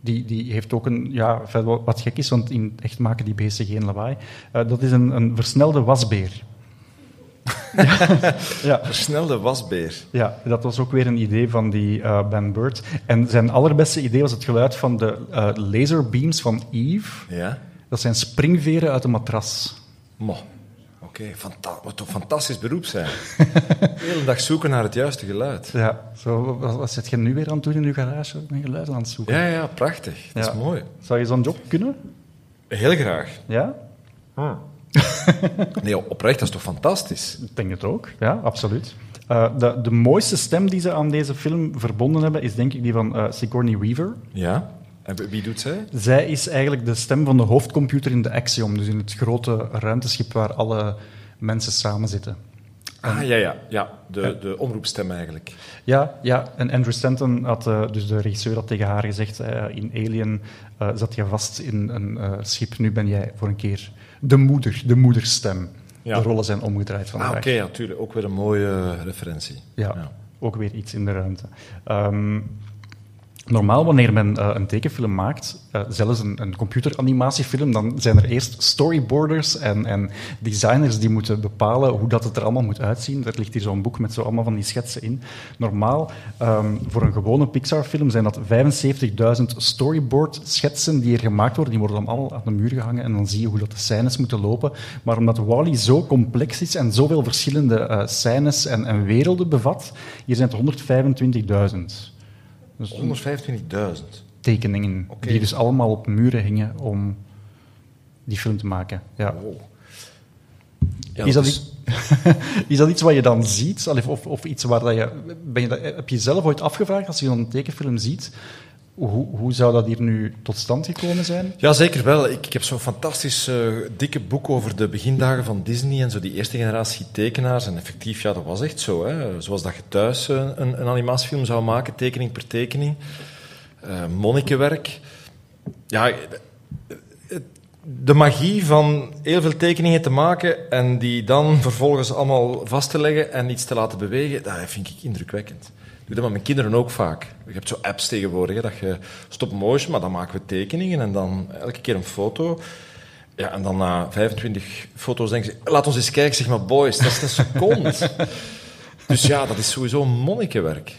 Die, die heeft ook een, ja, wat gek is, want in echt maken die beesten geen lawaai. Uh, dat is een, een versnelde wasbeer. ja. ja. Versnelde wasbeer. Ja, dat was ook weer een idee van die uh, Ben Bird. En zijn allerbeste idee was het geluid van de uh, laserbeams van Eve. Ja. Dat zijn springveren uit een matras. Mo. Oké, okay. Fanta wat een fantastisch beroep zijn. de hele dag zoeken naar het juiste geluid. Ja, zo, wat, wat zit je nu weer aan het doen in je garage? Een geluid aan het zoeken. Ja, ja, prachtig. Dat ja. is mooi. Zou je zo'n job kunnen? Heel graag. Ja? Hm. nee, oprecht, dat is toch fantastisch? Ik denk het ook, ja, absoluut. Uh, de, de mooiste stem die ze aan deze film verbonden hebben, is denk ik die van uh, Sigourney Weaver. Ja, en wie doet zij? Zij is eigenlijk de stem van de hoofdcomputer in de Axiom, dus in het grote ruimteschip waar alle mensen samen zitten. Ah, ja, ja. ja. De, de omroepstem eigenlijk. Ja, ja, en Andrew Stanton, had, uh, dus de regisseur, had tegen haar gezegd, uh, in Alien uh, zat je vast in een schip, nu ben jij voor een keer de moeder, de moederstem. Ja. De rollen zijn omgedraaid vandaag. Ah, oké, okay, natuurlijk. ook weer een mooie referentie. Ja, ja, ook weer iets in de ruimte. Um, Normaal, wanneer men uh, een tekenfilm maakt, uh, zelfs een, een, computeranimatiefilm, dan zijn er eerst storyboarders en, en, designers die moeten bepalen hoe dat het er allemaal moet uitzien. Er ligt hier zo'n boek met zo allemaal van die schetsen in. Normaal, um, voor een gewone Pixar-film zijn dat 75.000 storyboard-schetsen die er gemaakt worden. Die worden dan allemaal aan de muur gehangen en dan zie je hoe dat de scènes moeten lopen. Maar omdat Wally zo complex is en zoveel verschillende uh, scènes en, en werelden bevat, hier zijn het 125.000. Dus 125.000? Tekeningen, okay. die dus allemaal op muren hingen om die film te maken. Ja. Wow. Ja, is, dat is... is, dat iets wat je dan ziet? Of, of iets waar dat je, ben je... Heb je zelf ooit afgevraagd, als je een tekenfilm ziet, hoe, hoe, zou dat hier nu tot stand gekomen zijn? Ja, zeker wel. Ik, ik heb zo'n fantastisch uh, dikke boek over de begindagen van Disney en zo die eerste generatie tekenaars. En effectief, ja, dat was echt zo. Hè. Zoals dat je thuis een, een, animatiefilm zou maken, tekening per tekening. Uh, monnikenwerk. Ja, de magie van heel veel tekeningen te maken en die dan vervolgens allemaal vast te leggen en iets te laten bewegen, dat vind ik indrukwekkend doe dat met mijn kinderen ook vaak. Je hebt zo apps tegenwoordig, hè, dat je stop motion, maar dan maken we tekeningen en dan elke keer een foto. Ja, en dan na 25 foto's denken ze, laat ons eens kijken, zeg maar, boys, dat is een seconde. dus ja, dat is sowieso monnikenwerk.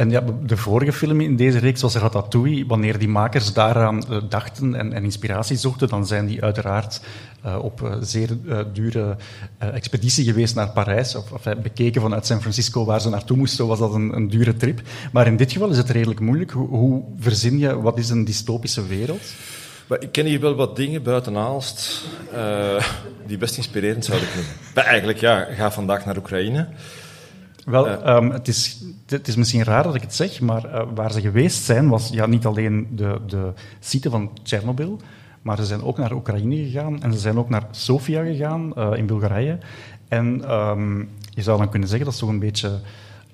En ja, de vorige film in deze reeks was Ratatouille. Wanneer die makers daaraan uh, dachten en, inspiratie zochten, dan zijn die uiteraard uh, op uh, zeer dure expeditie geweest naar Parijs. Of, of bekeken vanuit San Francisco waar ze naartoe moesten, was dat een, een, dure trip. Maar in dit geval is het redelijk moeilijk. Hoe, verzin je, wat is een dystopische wereld? Ik ken hier wel wat dingen buiten Aalst die best inspirerend zouden kunnen. Eigenlijk, ja, ga vandaag naar Oekraïne. Wel, um, het, is, het is misschien raar dat ik het zeg, maar uh, waar ze geweest zijn, was ja, niet alleen de, de site van Tsjernobyl, maar ze zijn ook naar Oekraïne gegaan en ze zijn ook naar Sofia gegaan uh, in Bulgarije. En um, je zou dan kunnen zeggen dat is toch een beetje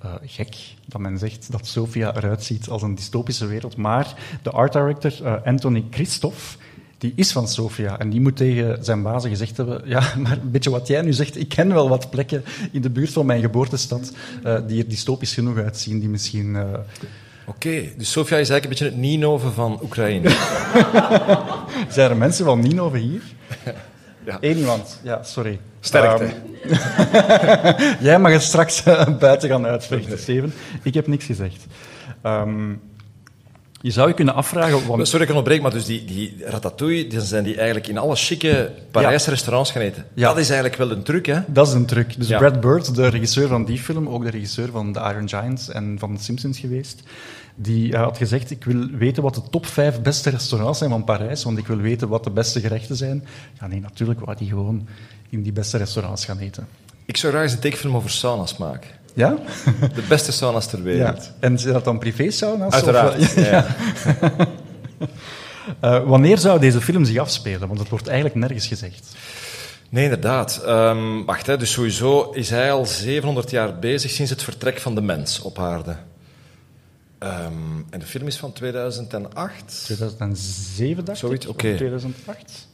uh, gek dat men zegt dat Sofia eruit ziet als een dystopische wereld. Maar de art director Anthony Christophe die is van Sofia. En die moet tegen zijn bazen gezegd hebben: Ja, maar een beetje wat jij nu zegt, ik ken wel wat plekken in de buurt van mijn geboortestad uh, die er dystopisch genoeg uitzien, die misschien. Uh... Oké, okay, dus Sofia is eigenlijk een beetje het Ninove van Oekraïne. Zijn er mensen van Ninove hier? Ja. Eén iemand, ja, sorry. Sterkte. Um, jij mag het straks buiten gaan uitvechten, Steven. Ik heb niks gezegd. Um, je zou je kunnen afvragen... Want... Sorry, ik onderbreek, maar dus die, die ratatouille, die zijn die eigenlijk in alle chique Parijse restaurants gaan eten. Ja. Dat is eigenlijk wel een truc, hè? Dat is een truc. Dus Brad Bird, de regisseur van die film, ook de regisseur van The Iron Giants en van The Simpsons geweest, die had gezegd, ik wil weten wat de top vijf beste restaurants zijn van Parijs, want ik wil weten wat de beste gerechten zijn. Ja, nee, natuurlijk wou hij gewoon in die beste restaurants gaan eten. Ik zou graag eens een tekenfilm over sauna's maken. Ja? De beste sauna's ter wereld. Ja. En zijn dat dan privé-sauna's? Uiteraard, of, ja. uh, wanneer zou deze film zich afspelen? Want het wordt eigenlijk nergens gezegd. Nee, inderdaad. Um, wacht, hè, dus sowieso is hij al 700 jaar bezig sinds het vertrek van de mens op aarde. Um, en de film is van 2008? 2007, dacht Zoiets, oké. Okay. 2008?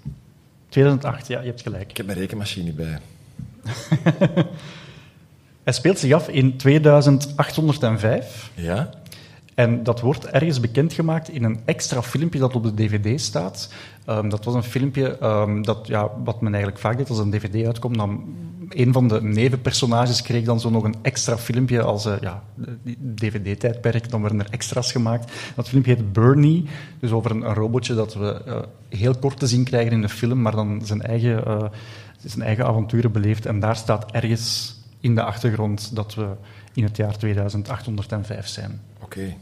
2008, ja, je hebt gelijk. Ik heb mijn rekenmachine bij. Hij speelt zich af in 2805. Ja. En dat wordt ergens bekendgemaakt in een extra filmpje dat op de dvd staat. Um, dat was een filmpje um, dat, ja, wat men eigenlijk vaak deed als een dvd uitkomt. Dan een van de nevenpersonages kreeg dan zo nog een extra filmpje als uh, ja, dvd-tijdperk. Dan werden er extra's gemaakt. Dat filmpje heet Bernie, dus over een, een robotje dat we uh, heel kort te zien krijgen in de film, maar dan zijn eigen, uh, zijn eigen avonturen beleeft. En daar staat ergens in de achtergrond dat we in het jaar 2805 zijn. Oké.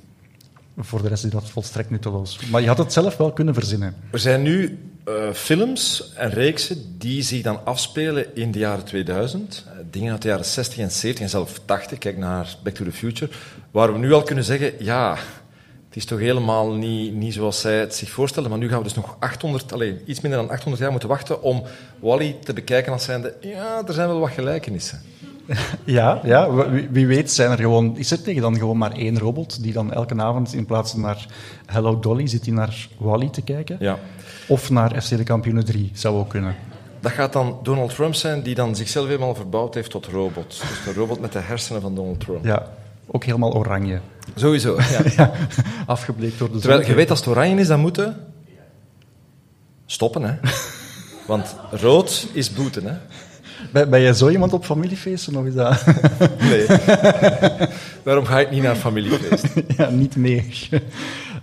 Voor de rest is dat volstrekt nutteloos. Maar je had het zelf wel kunnen verzinnen. Er zijn nu uh, films en reeksen die zich dan afspelen in de jaren 2000. Uh, dingen uit de jaren 60 en 70 en zelfs 80. Kijk naar Back to the Future. Waar we nu al kunnen zeggen, ja, Het is toch helemaal niet, niet zoals zij het zich voorstellen. Maar nu gaan we dus nog 800, allez, iets minder dan 800 jaar moeten wachten om Wally te bekijken als zijnde... Ja, er zijn wel wat gelijkenissen. Ja, ja wie, wie, weet zijn er gewoon, is er tegen dan gewoon maar één robot die dan elke avond in plaats van naar Hello Dolly zit hij naar Wally te kijken. Ja. Of naar FC de Kampioenen 3, zou ook kunnen. Dat gaat dan Donald Trump zijn, die dan zichzelf helemaal verbouwd heeft tot robot. Dus een robot met de hersenen van Donald Trump. Ja, ook helemaal oranje. Sowieso, ja. ja afgebleekt door de zon. Terwijl je weet, als het oranje is, dan moeten... Stoppen, hè. Want rood is boeten, hè. Ben, ben jij zo iemand op familiefeesten, of is dat... Nee. Daarom ga ik niet naar familiefeesten. ja, niet meer.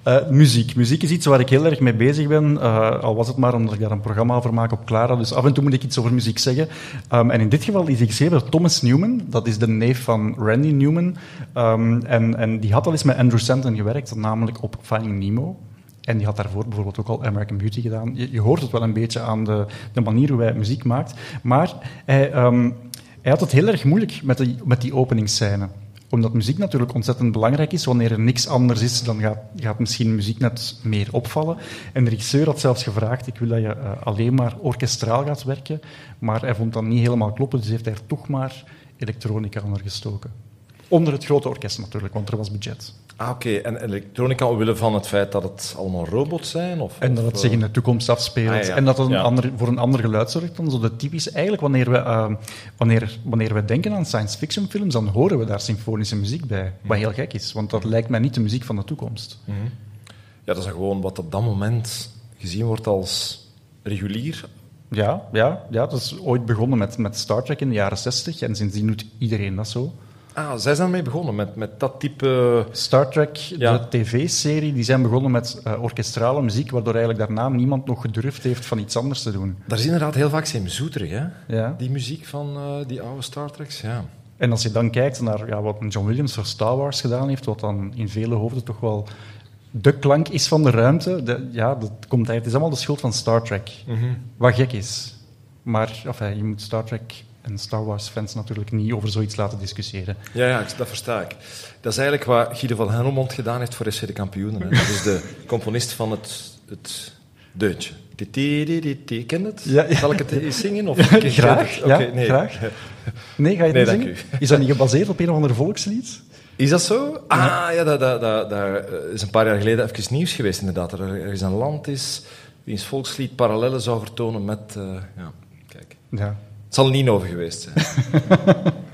Uh, muziek. Muziek is iets waar ik heel erg mee bezig ben. Uh, al was het maar omdat ik daar een programma over maak op Clara. Dus af en toe moet ik iets over muziek zeggen. Um, en in dit geval is geschreven door Thomas Newman. Dat is de neef van Randy Newman. Um, en, en die had al eens met Andrew Stanton gewerkt, namelijk op Finding Nemo. En die had daarvoor bijvoorbeeld ook al American Beauty gedaan. Je, je hoort het wel een beetje aan de, de, manier hoe hij muziek maakt. Maar hij, hij had het heel erg moeilijk met die, met die openingsscène omdat muziek natuurlijk ontzettend belangrijk is. Wanneer er niks anders is, dan gaat, gaat misschien muziek net meer opvallen. En de regisseur had zelfs gevraagd, ik wil dat je uh, alleen maar orkestraal gaat werken. Maar hij vond dat niet helemaal kloppen, dus heeft hij er toch maar elektronica onder gestoken. Onder het grote orkest natuurlijk, want er was budget. Ah, oké. Okay. En elektronica omwille van het feit dat het allemaal robots zijn? Of, en dat het zich in de toekomst afspeelt. Ah, ja. En dat het een Ja. ander, voor een ander geluid zorgt dan zo de typische... Eigenlijk, wanneer we, uh, wanneer, wanneer we denken aan science fiction films, dan horen we daar symfonische muziek bij. Wat heel gek is, want dat lijkt mij niet de muziek van de toekomst. Mhm. Ja, dat is gewoon wat op dat moment gezien wordt als regulier. Ja, ja, ja, dat is ooit begonnen met, met Star Trek in de jaren 60 en sindsdien doet iedereen dat zo. Ah, zij zijn ermee begonnen, met, met dat type... Star Trek, Ja. de tv-serie, die zijn begonnen met uh, orkestrale muziek, waardoor eigenlijk daarna niemand nog gedurfd heeft van iets anders te doen. Daar is inderdaad heel vaak zijn zoeterig, hè? Ja. Die muziek van eh, die oude Star Treks, ja. En als je dan kijkt naar ja, wat John Williams voor Star Wars gedaan heeft, wat dan in vele hoofden toch wel de klank is van de ruimte, de, ja, dat komt, het is allemaal de schuld van Star Trek. Wat gek is. Maar enfin, je moet Star Trek en Star Wars-fans natuurlijk niet over zoiets laten discussiëren. Ja, ja, dat versta ik. Dat is eigenlijk wat Guido van Helmond gedaan heeft voor SC de Kampioenen. Hè. Dat is de componist van het, het deuntje. Ken het? Ja, ja. Zal ik het eens zingen? Of Graag, Oké, nee. graag. Nee, ga je het Nee, zingen? Is dat niet gebaseerd op een of ander volkslied? Is dat zo? Ah, ja, dat, dat, dat, dat is een paar jaar geleden even nieuws geweest, inderdaad. Dat er ergens een land is wiens volkslied parallellen zou vertonen met... eh, ja, kijk. Ja. Het zal over geweest zijn.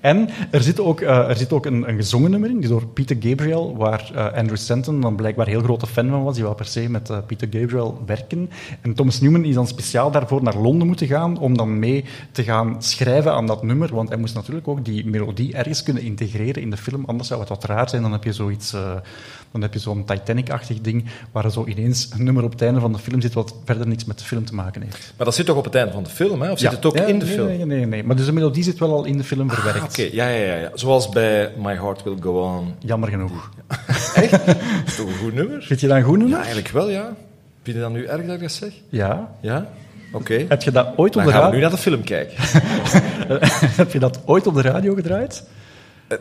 En er zit ook, uh, er zit ook een, een gezongen nummer in, die door Peter Gabriel, waar uh, Andrew Stanton dan blijkbaar heel grote fan van was. Die wou per se met uh, Peter Gabriel werken. En Thomas Newman is dan speciaal daarvoor naar Londen moeten gaan om dan mee te gaan schrijven aan dat nummer. Want hij moest natuurlijk ook die melodie ergens kunnen integreren in de film. Anders zou het wat raar zijn. Dan heb je zoiets... dan heb je zo'n Titanic-achtig ding, waar er zo ineens een nummer op het einde van de film zit wat verder niks met de film te maken heeft. Maar dat zit toch op het einde van de film, hè? Of zit het ook ja, in de nee, film? Nee, nee, nee. Maar dus de melodie zit wel al in de film verwerkt. Ah, Oké, okay. ja, ja, ja, ja. Zoals bij My Heart Will Go On. Jammer genoeg. Echt? Dat is toch een goed nummer? Vind je dat een goed nummer? Ja, eigenlijk wel, ja. Vind je dat nu erg dat ik dat zeg? Ja. Ja? Oké. Okay. Heb je dat ooit op de gaan radio... we nu naar de film kijken. Heb je dat ooit op de radio gedraaid?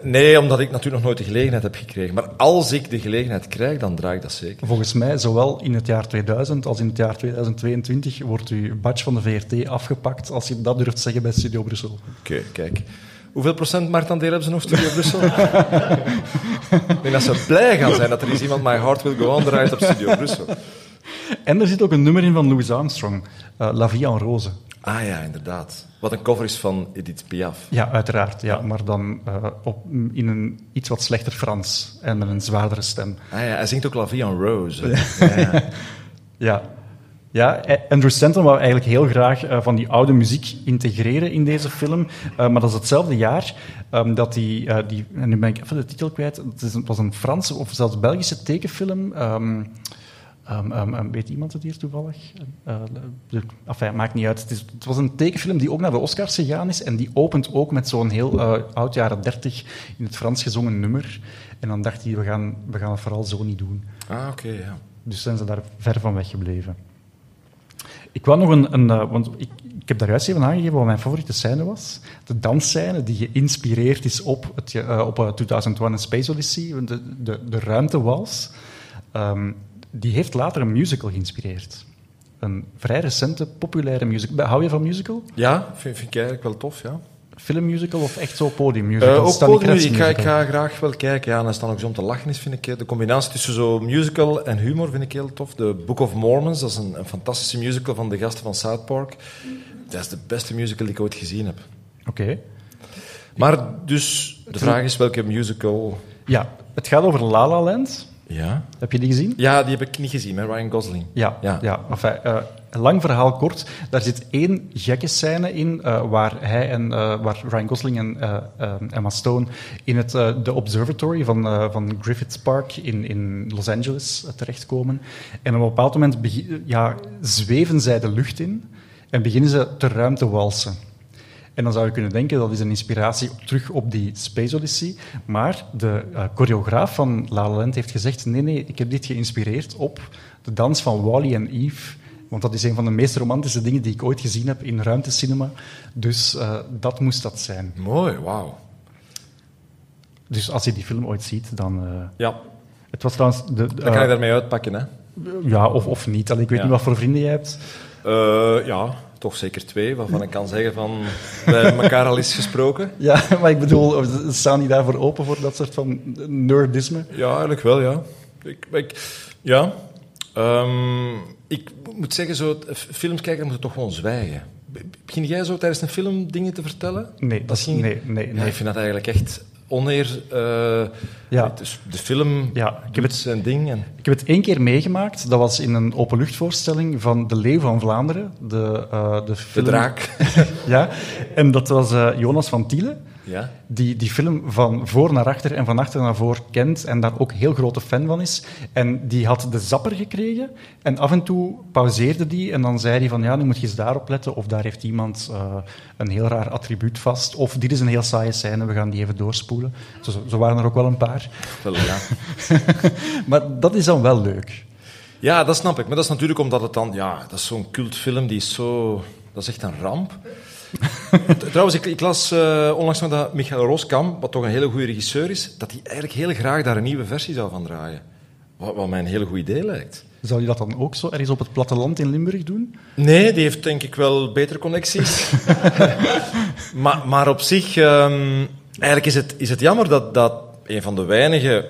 Nee, omdat ik natuurlijk nog nooit de gelegenheid heb gekregen. Maar als ik de gelegenheid krijg, dan draai ik dat zeker. Volgens mij, zowel in het jaar 2000 als in het jaar 2022, wordt uw badge van de VRT afgepakt als je dat durft zeggen bij Studio Brussel. Oké, okay, kijk. Hoeveel procent marktaandeel hebben ze nog, Studio Brussel? ik denk dat ze blij gaan zijn dat er eens iemand My Heart Will Go On draait op Studio Brussel. En er zit ook een nummer in van Louis Armstrong, uh, La Vie en Rose. Ah ja, inderdaad. Wat een cover is van Edith Piaf. Ja, uiteraard. Ja, maar dan uh, op, in een iets wat slechter Frans en met een zwaardere stem. Ah ja, hij zingt ook La Vie en Rose. ja. ja. Ja, Andrew Stanton wou eigenlijk heel graag uh, van die oude muziek integreren in deze film. Uh, maar dat is hetzelfde jaar um, dat die, uh, die... En nu ben ik even de titel kwijt. Het, is, het was een Franse of zelfs Belgische tekenfilm... Um, Um, um, um, weet iemand het hier toevallig? Uh, de, enfin, maakt niet uit. Het, is, het, was een tekenfilm die ook naar de Oscars gegaan is en die opent ook met zo'n heel uh, oud jaren dertig in het Frans gezongen nummer. En dan dacht hij, we gaan, we gaan het vooral zo niet doen. Ah, oké, okay, ja. Dus zijn ze daar ver van weggebleven. Ik wou nog een... een uh, want ik, ik heb daar juist even aangegeven wat mijn favoriete scène was. De dansscène die geïnspireerd is op, het, op uh, 2001 A Space Odyssey, de, de, de ruimtewals. Um, die heeft later een musical geïnspireerd. Een vrij recente, populaire musical. Hou je van musical? Ja, vind, vind ik eigenlijk wel tof, ja. Filmmusical of echt zo podiummusical? Uh, ook podium, ik ga, ik ga graag wel kijken. Ja, en dan ook zo om te lachen is, vind ik de combinatie tussen zo musical en humor vind ik heel tof. De Book of Mormons, dat is een, een fantastische musical van de gasten van South Park. Dat is de beste musical die ik ooit gezien heb. Oké. Okay. Maar dus, de vraag is welke musical... Ja, het gaat over La La Land. Ja. Heb je die gezien? Ja, die heb ik niet gezien, met Ryan Gosling. Ja, ja. ja. Enfin, uh, lang verhaal kort. Daar zit één gekke scène in uh, waar hij en uh, waar Ryan Gosling en Emma Stone in het de observatory van, van Griffith Park in, in Los Angeles terechtkomen. En op een bepaald moment ja, zweven zij de lucht in en beginnen ze te ruimte walsen. En dan zou je kunnen denken dat is een inspiratie terug op die Space Odyssey. Maar de uh, choreograaf van La La Land heeft gezegd: nee, nee, ik heb dit geïnspireerd op de dans van Wally en Eve. Want dat is een van de meest romantische dingen die ik ooit gezien heb in ruimtecinema. Dus uh, dat moest dat zijn. Mooi, wauw. Dus als je die film ooit ziet, dan. Uh, ja. Het was trouwens. De, dan kan je daarmee uitpakken, hè? Ja, of, of niet. Allee, ik weet ja. niet wat voor vrienden jij hebt. ja, toch zeker twee, waarvan ik kan zeggen van we hebben elkaar al eens gesproken. Ja, maar ik bedoel, staan die daarvoor open voor dat soort van nerdisme? Ja, eigenlijk wel, ja. Ik, ik ja. Um, ik moet zeggen, zo, films kijken moet toch gewoon zwijgen. Begin jij zo tijdens een film dingen te vertellen? Nee, dat, ging... nee, nee, nee. Ja, ik vind dat eigenlijk echt oneer. Uh, ja. Dus de film ja, ik heb het zijn ding. En... Ik heb het één keer meegemaakt. Dat was in een openluchtvoorstelling van De Leeuw van Vlaanderen. De, uh, de, film... de draak. ja, en dat was uh, Jonas van Tielen. Ja. Die die film van voor naar achter en van achter naar voor kent en daar ook heel grote fan van is. En die had de zapper gekregen en af en toe pauzeerde die en dan zei hij van ja, nu moet je eens daarop letten of daar heeft iemand uh, een heel raar attribuut vast of dit is een heel saaie scène, we gaan die even doorspoelen. Zo, zo waren er ook wel een paar. Wel, ja. maar dat is dan wel leuk. Ja, dat snap ik. Maar dat is natuurlijk omdat het dan... Ja, dat is zo'n cultfilm, die is zo... Dat is echt een ramp. Trouwens, ik, ik las uh, onlangs nog dat Michael Roskam, wat toch een hele goede regisseur is, dat hij eigenlijk heel graag daar een nieuwe versie zou van draaien. Wat, wat mij een hele goed idee lijkt. Zou je dat dan ook zo ergens op het platteland in Limburg doen? Nee, die heeft denk ik wel betere connecties. maar, maar op zich, um, eigenlijk is het, is het jammer dat, dat een van de weinige,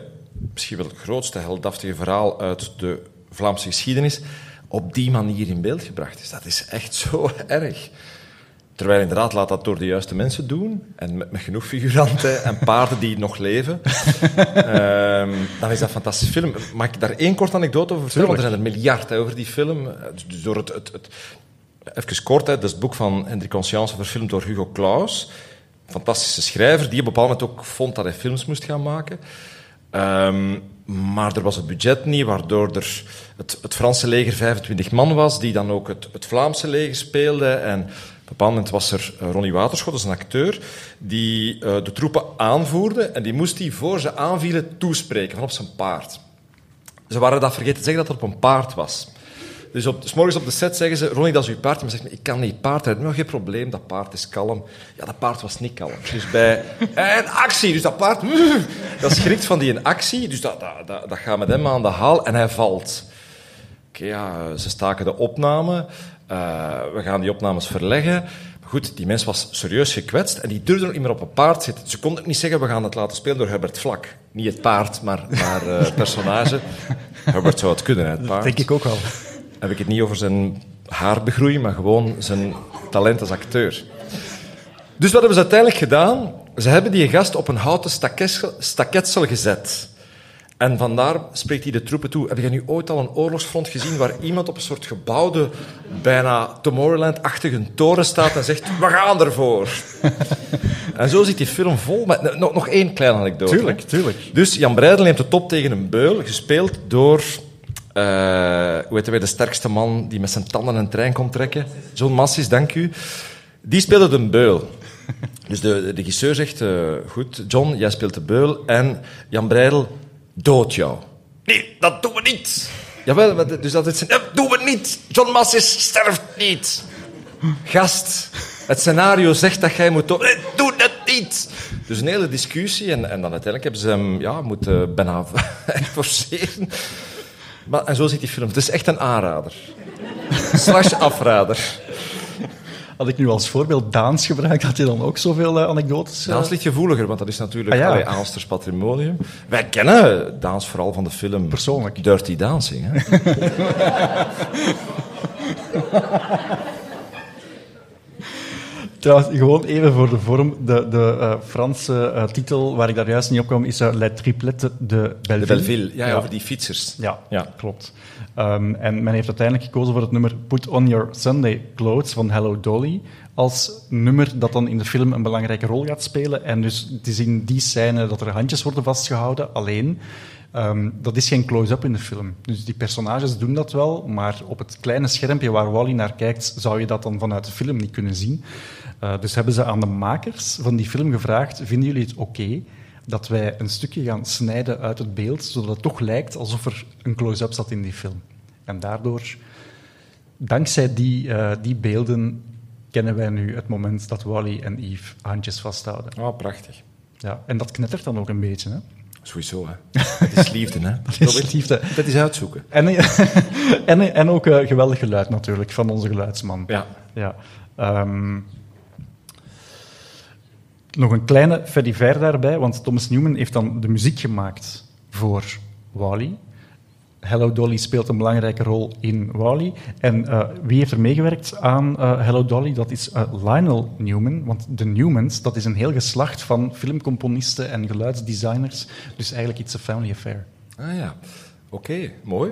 misschien wel het grootste heldhaftige verhaal uit de Vlaamse geschiedenis op die manier in beeld gebracht is. Dat is echt zo erg. Terwijl inderdaad, laat dat door de juiste mensen doen. En met, met genoeg figuranten en paarden die nog leven. um, dan is dat een fantastische film. Mag ik daar één kort anekdote over vertellen? Want er zijn er miljard over die film. Dus door het, het, het even kort, hè, dat is het boek van Hendrik Conscience, verfilmd door Hugo Claus. Fantastische schrijver, die op een bepaald moment ook vond dat hij films moest gaan maken. Um, maar er was het budget niet, waardoor er het, het, Franse leger 25 man was, die dan ook het, het Vlaamse leger speelde. En op een bepaald moment was er eh, Ronnie Waterschot, dat is een acteur, die uh, de troepen aanvoerde en die moest die voor ze aanvielen toespreken, van op zijn paard. Ze waren dat vergeten te zeggen dat het op een paard was. Dus op, s morgens op de set zeggen ze, Ronnie, dat is uw paard. Maar zegt, ik kan niet paard rijden. Nou, geen probleem, dat paard is kalm. Ja, dat paard was niet kalm. Dus bij... En actie! Dus dat paard... Dat schrikt van die in actie. Dus dat, dat, dat, dat gaat met hem aan de haal. En hij valt. Oké, okay, ja, ze staken de opname. Uh, we gaan die opnames verleggen. Maar goed, die mens was serieus gekwetst en die durfde nog niet meer op een paard zitten. Ze konden niet zeggen, we gaan het laten spelen door Herbert Vlak. Niet het paard, maar, maar uh, het personage. Herbert zou het kunnen, het paard. Dat denk ik ook wel heb ik het niet over zijn haarbegroei, maar gewoon zijn talent als acteur. Dus wat hebben ze uiteindelijk gedaan? Ze hebben die gast op een houten staketsel gezet. En vandaar spreekt hij de troepen toe. Heb je nu ooit al een oorlogsfront gezien waar iemand op een soort gebouwde, bijna Tomorrowland-achtige toren staat en zegt: We gaan ervoor? en zo zit die film vol met. Nog, nog één kleine anekdote. Tuurlijk, tuurlijk. Dus Jan Breidel neemt de top tegen een beul, gespeeld door uh, hoe heet wij, de sterkste man die met zijn tanden een trein komt trekken? John Massis, dank u. Die speelde de beul. Dus de, de regisseur zegt, uh, goed, John, jij speelt de beul en Jan Breidel, dood jou. Nee, dat doen we niet. Jawel, maar dus dat het zijn... "Ja, Doe het niet! John Massis sterft niet! Gast, het scenario zegt dat jij moet... Nee, doe het niet! Dus een hele discussie en, en dan uiteindelijk hebben ze hem ja, moeten bijna forceren. Maar, en zo ziet die film. Het is echt een aanrader. Slash afrader. Had ik nu als voorbeeld Daans gebruikt, had je dan ook zoveel eh, anekdotes? eh? Daans ligt gevoeliger, want dat is natuurlijk Ah, ja. allee, patrimonium. Wij kennen Daans vooral van de film... Persoonlijk. Dirty Dancing, hè? Trouwens, gewoon even voor de vorm. De, de eh, Franse eh, titel waar ik daar juist niet op kwam is uh, Les Triplettes de Belleville. De Belleville, ja, over die fietsers. Ja, Ja. klopt. Ehm, en men heeft uiteindelijk gekozen voor het nummer Put on Your Sunday Clothes van Hello Dolly als nummer dat dan in de film een belangrijke rol gaat spelen. En dus het is in die scène dat er handjes worden vastgehouden, alleen. Ehm, dat is geen close-up in de film. Dus die personages doen dat wel, maar op het kleine schermpje waar Wally naar kijkt, zou je dat dan vanuit de film niet kunnen zien. Uh, dus hebben ze aan de makers van die film gevraagd, vinden jullie het oké dat wij een stukje gaan snijden uit het beeld, zodat het toch lijkt alsof er een close-up zat in die film. En daardoor, dankzij die, uh, die beelden, kennen wij nu het moment dat Wally en Eve handjes vasthouden. Oh, prachtig. Ja, en dat knettert dan ook een beetje. Hè? Sowieso, hè. Dat is liefde, hè. Dat is liefde. Dat is uitzoeken. En, en, en ook uh, geweldig geluid natuurlijk, van onze geluidsman. Ja. ja. Um, nog een kleine fediver daarbij, want Thomas Newman heeft dan de muziek gemaakt voor Wally. Hello Dolly speelt een belangrijke rol in Wally. En uh, wie heeft er meegewerkt aan uh, Hello Dolly? Dat is uh, Lionel Newman. Want de Newmans, dat is een heel geslacht van filmcomponisten en geluidsdesigners. Dus eigenlijk iets a family affair. Ah ja, oké, mooi.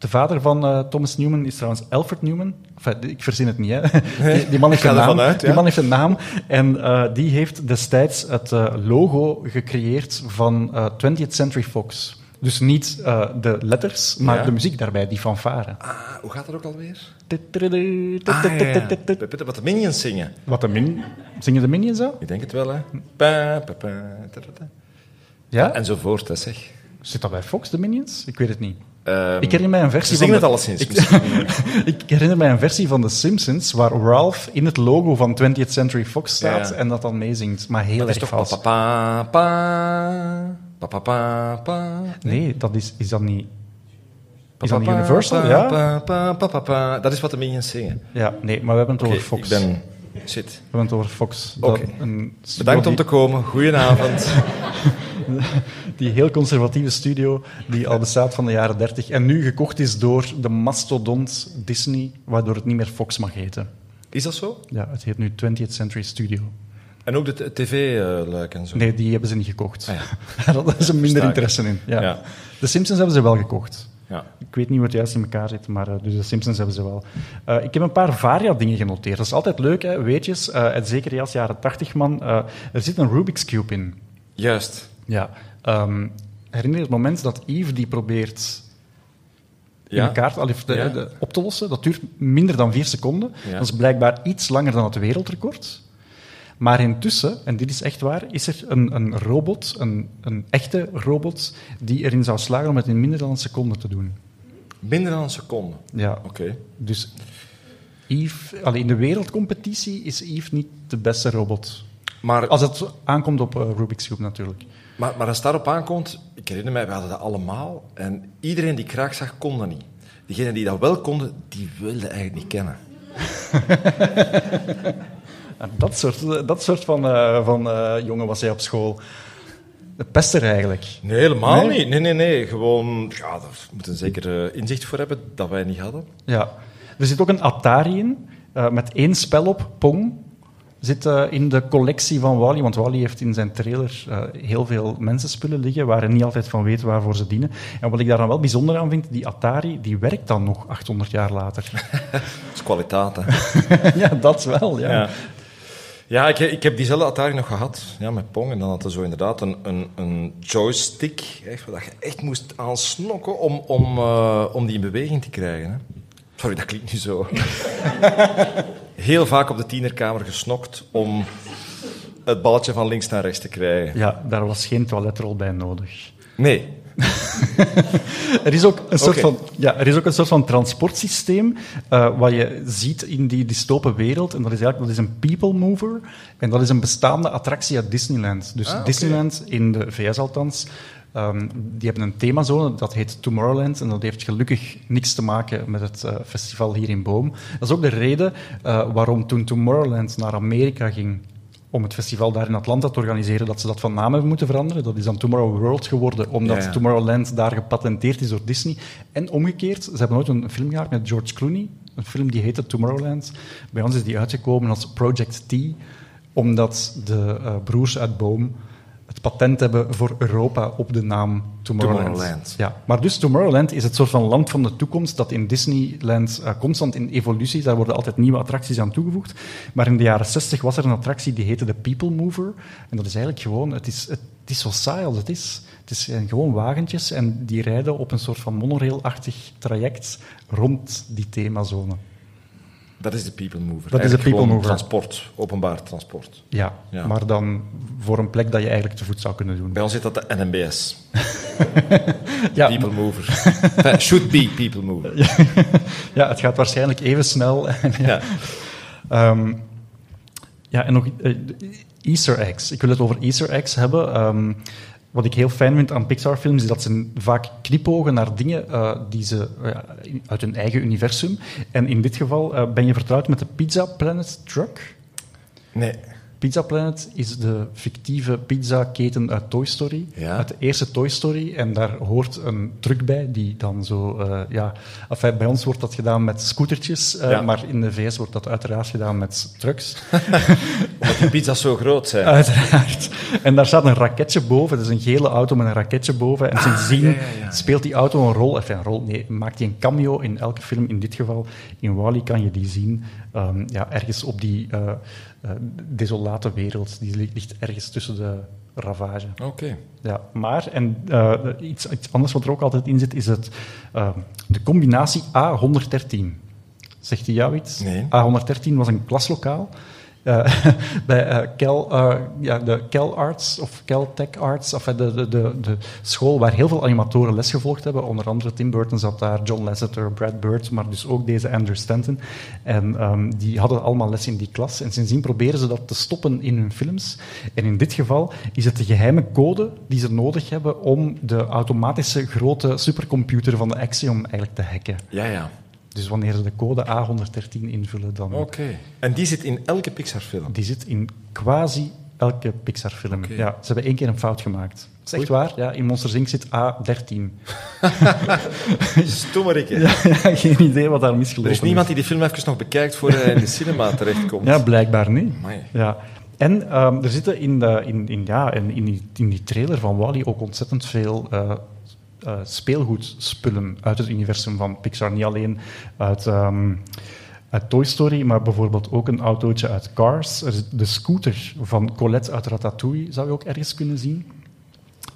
De vader van uh, Thomas Newman is trouwens Alfred Newman. Enfin, ik verzin het niet, hè. Die, die man heeft een naam. Uit, ja. Die man heeft een naam. En uh, die heeft destijds het uh, logo gecreëerd van 20th Century Fox. Dus niet de letters, maar ja. de muziek daarbij, die fanfare. Ah, hoe gaat dat ook alweer? Ah, ja, ja. Wat de Minions zingen. Wat de min... Zingen de Minions zo? Ik denk het wel, hè. Pa, pa, pa, ja? Enzovoort, hè, zeg. Zit dat bij Fox, de Minions? Ik weet het niet. Um, ik herinner mij een versie van. de... alleszins. Ik, ik, herinner mij een versie van The Simpsons waar Ralph in het logo van 20th Century Fox staat ja. en dat dan meezingt, maar heel dat erg is toch vals. Pa, pa, pa, pa, pa, pa, pa. Nee, dat is, is dat niet. Is dat niet Universal? Ja? Pa, pa, pa, pa, pa. Dat is wat de Minions zingen. Ja, nee, maar we hebben het okay, over Fox. Ik ben. Shit. We hebben het over Fox. Okay. Bedankt om te komen. Goedenavond. die heel conservatieve studio die al bestaat van de jaren 30 en nu gekocht is door de mastodont Disney, waardoor het niet meer Fox mag heten. Is dat zo? Ja, het heet nu 20th Century Studio. En ook de tv-luik en zo? Nee, die hebben ze niet gekocht. Ah, ja. Daar hadden ze minder interesse in. Ja. Ja. De Simpsons hebben ze wel gekocht. Ja. Ik weet niet hoe het juist in elkaar zit, maar uh, dus de Simpsons hebben ze wel. Uh, ik heb een paar Varia-dingen genoteerd. Dat is altijd leuk, hè? weetjes. Uh, zeker als jaren 80 man. er zit een Rubik's Cube in. Juist. Ja. Um, herinner je het moment dat Yves die probeert ja. in de, ja. de, op te lossen? Dat duurt minder dan vier seconden. Ja. Dat is blijkbaar iets langer dan het wereldrecord. Maar intussen, en dit is echt waar, is er een, een robot, een, een, echte robot, die erin zou slagen om het in minder dan een seconde te doen. Minder dan een seconde? Ja. Oké. Okay. Dus Yves, allee, in de wereldcompetitie is Yves niet de beste robot. Maar, Als het aankomt op uh, Rubik's Cube natuurlijk. Maar, maar als het daarop aankomt, ik herinner mij, we hadden dat allemaal. En iedereen die kraak zag, kon dat niet. Diegenen die dat wel konden, die wilden eigenlijk niet kennen. Dat soort, dat soort van, uh, van uh, jongen was hij op school. De pester eigenlijk. Nee, helemaal nee? niet. Nee, nee, nee. Gewoon, ja, daar moet een zeker inzicht voor hebben dat wij niet hadden. Ja. Er zit ook een Atari in, uh, met één spel op, Pong. Zit in de collectie van Wally, want Wally heeft in zijn trailer heel veel mensenspullen liggen, waar hij niet altijd van weet waarvoor ze dienen. En wat ik daar dan wel bijzonder aan vind, die Atari, die werkt dan nog 800 jaar later. dat is kwaliteit, hè. ja, dat wel, ja. ja. Ja, ik, ik, heb diezelfde Atari nog gehad, ja, met Pong. En dan had je zo inderdaad een, een, een joystick, echt, waar je echt moest aansnokken om, om, uh, om die in beweging te krijgen. Hè. Sorry, dat klinkt nu zo. Heel vaak op de tienerkamer gesnokt om het balletje van links naar rechts te krijgen. Ja, daar was geen toiletrol bij nodig. Nee, er, is ook een soort van, ja, er is ook een soort van transportsysteem eh, wat je ziet in die dystope wereld. En dat is eigenlijk dat is een people mover. En dat is een bestaande attractie uit Disneyland. Dus Ah. Disneyland, in de VS althans, ehm, die hebben een themazone, dat heet Tomorrowland. En dat heeft gelukkig niks te maken met het eh, festival hier in Boom. Dat is ook de reden eh, waarom toen Tomorrowland naar Amerika ging om het festival daar in Atlanta te organiseren, dat ze dat van naam hebben moeten veranderen. Dat is dan Tomorrow World geworden, omdat Ja, ja. Tomorrowland daar gepatenteerd is door Disney. En omgekeerd, ze hebben ooit een film gemaakt met George Clooney, een film die heette Tomorrowland. Bij ons is die uitgekomen als Project T, omdat de eh, broers uit Boom het patent hebben voor Europa op de naam Tomorrowland. Tomorrowland. Ja, maar dus Tomorrowland is het soort van land van de toekomst dat in Disneyland eh, constant in evolutie is. Daar worden altijd nieuwe attracties aan toegevoegd. Maar in de jaren 60 was er een attractie die heette de People Mover. En dat is eigenlijk gewoon, het is, het, het is zo saai als het is. Het zijn gewoon wagentjes en die rijden op een soort van monorailachtig traject rond die themazone. Dat is de people mover. Dat is de people mover. Transport, openbaar transport. Ja, Ja. maar dan voor een plek dat je eigenlijk te voet zou kunnen doen. Bij ons zit dat de NMBS. Ja, People mover. Should be people mover. ja, het gaat waarschijnlijk even snel. En Ja. Ehm, ja, en nog eh, Easter eggs. Ik wil het over Easter eggs hebben. Ehm, wat ik heel fijn vind aan Pixar-films is dat ze vaak knipogen naar dingen eh, die ze eh, uit hun eigen universum. En in dit geval eh, ben je vertrouwd met de Pizza Planet truck. Nee. Pizza Planet is de fictieve pizzaketen uit Toy Story. Ja. Uit de eerste Toy Story. En daar hoort een truck bij die dan zo... eh, ja, enfin, bij ons wordt dat gedaan met scootertjes, eh, Ja. maar in de VS wordt dat uiteraard gedaan met trucks. Omdat die pizza's zo groot zijn. Uiteraard. En daar staat een raketje boven. Dat is een gele auto met een raketje boven. En sindsdien Ah, ja, ja. speelt die auto een rol. Enfin, een rol, nee, maakt hij een cameo in elke film. In dit geval, in Wally kan je die zien. ehm, ja, ergens op die eh, eh, desolate wereld. Die li- ligt ergens tussen de ravage. Oké. Ja, maar, en eh, iets, iets anders wat er ook altijd in zit, is het, ehm, de combinatie A113. Zegt hij jou iets? Nee. A113 was een klaslokaal bij eh, Cal, eh, ja, de Cal Arts of Cal Tech Arts, of eh, de, de, de, de school waar heel veel animatoren les gevolgd hebben. Onder andere Tim Burton zat daar, John Lasseter, Brad Bird, maar dus ook deze Andrew Stanton. En ehm, die hadden allemaal les in die klas. En sindsdien proberen ze dat te stoppen in hun films. En in dit geval is het de geheime code die ze nodig hebben om de automatische grote supercomputer van de Axiom eigenlijk te hacken. Ja, ja. Dus wanneer ze de code A113 invullen, dan... Oké. En die zit in elke Pixar-film. Die zit in quasi elke Pixar-film. Ja, ze hebben één keer een fout gemaakt. Dat is echt Oei. waar. Ja, in Monsters Inc. zit A13. Stommerike. Ja, ja, geen idee wat daar misgelopen Er is niemand die die film even nog bekijkt voor hij in de cinema terechtkomt. Ja, blijkbaar niet. Amai. Ja. En ehm, er zitten in, de, in, in, ja, in, in, die, in die trailer van Wally ook ontzettend veel eh, eh, speelgoedspullen uit het universum van Pixar. Niet alleen uit, ehm, uit Toy Story, maar bijvoorbeeld ook een autootje uit Cars. De scooter van Colette uit Ratatouille zou je ook ergens kunnen zien.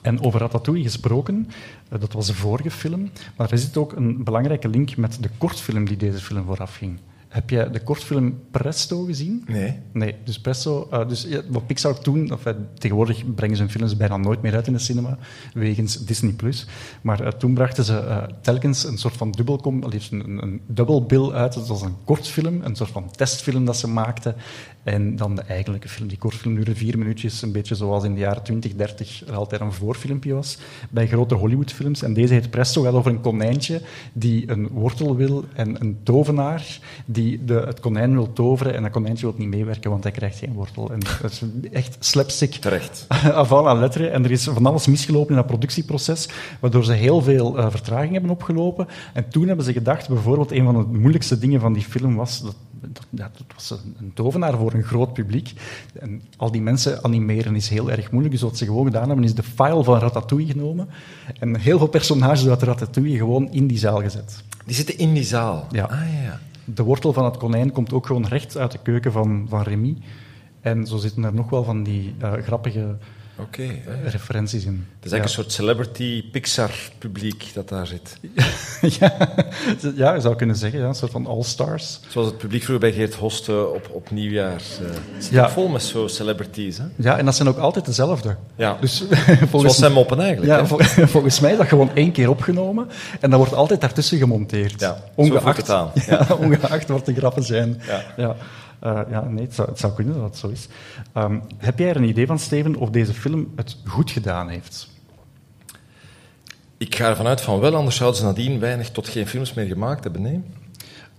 En over Ratatouille gesproken, eh, dat was de vorige film, maar er zit ook een belangrijke link met de kortfilm die deze film vooraf ging. Heb jij de kortfilm Presto gezien? Nee. Nee, dus Presto, eh, dus ja, wat Pixar toen, of, eh, tegenwoordig brengen ze hun films bijna nooit meer uit in de cinema, wegens Disney+. Plus. Maar eh, toen brachten ze telkens een soort van dubbelkom, een, een, een dubbel bill uit. Dat was een kortfilm, een soort van testfilm dat ze maakten. En dan de eigenlijke film. Die kortfilm duurde vier minuutjes, een beetje zoals in de jaren 20, 30 er altijd een voorfilmpje was bij grote Hollywoodfilms. En deze heet Presto, gaat over een konijntje die een wortel wil en een tovenaar die de, het konijn wil toveren en dat konijntje wil niet meewerken, want hij krijgt geen wortel. En dat is echt slapstick Terecht. avant à lettre. En er is van alles misgelopen in dat productieproces, waardoor ze heel veel eh, vertraging hebben opgelopen. En toen hebben ze gedacht, bijvoorbeeld, een van de moeilijkste dingen van die film was... Dat, dat, was een, een tovenaar voor een groot publiek. En al die mensen animeren is heel erg moeilijk. Dus wat ze gewoon gedaan hebben, is de file van Ratatouille genomen en heel veel personages uit Ratatouille gewoon in die zaal gezet. Die zitten in die zaal. Ja. Ah, ja. De wortel van het konijn komt ook gewoon recht uit de keuken van, van Remy. En zo zitten er nog wel van die eh, grappige Oké. hè. referenties in. Het is eigenlijk een soort celebrity Pixar-publiek dat daar zit. ja, ja, je zou kunnen zeggen, ja, een soort van all-stars. Zoals het publiek vroeger bij Geert Hoste op, op nieuwjaar. eh, Het zit Ja. vol met zo celebrities. Hè? Ja, en dat zijn ook altijd dezelfde. Ja. Dus Zoals zijn moppen eigenlijk. ja, vol- volgens mij is dat gewoon één keer opgenomen en dat wordt altijd daartussen gemonteerd. Ja, voelt het aan. Ja, ongeacht wat de grappen zijn. Ja. Eh, ja, nee, het zou, het zou kunnen dat het zo is. Ehm, heb jij er een idee van, Steven, of deze film het goed gedaan heeft? Ik ga ervan uit van wel, anders zouden ze nadien weinig tot geen films meer gemaakt hebben. Nee.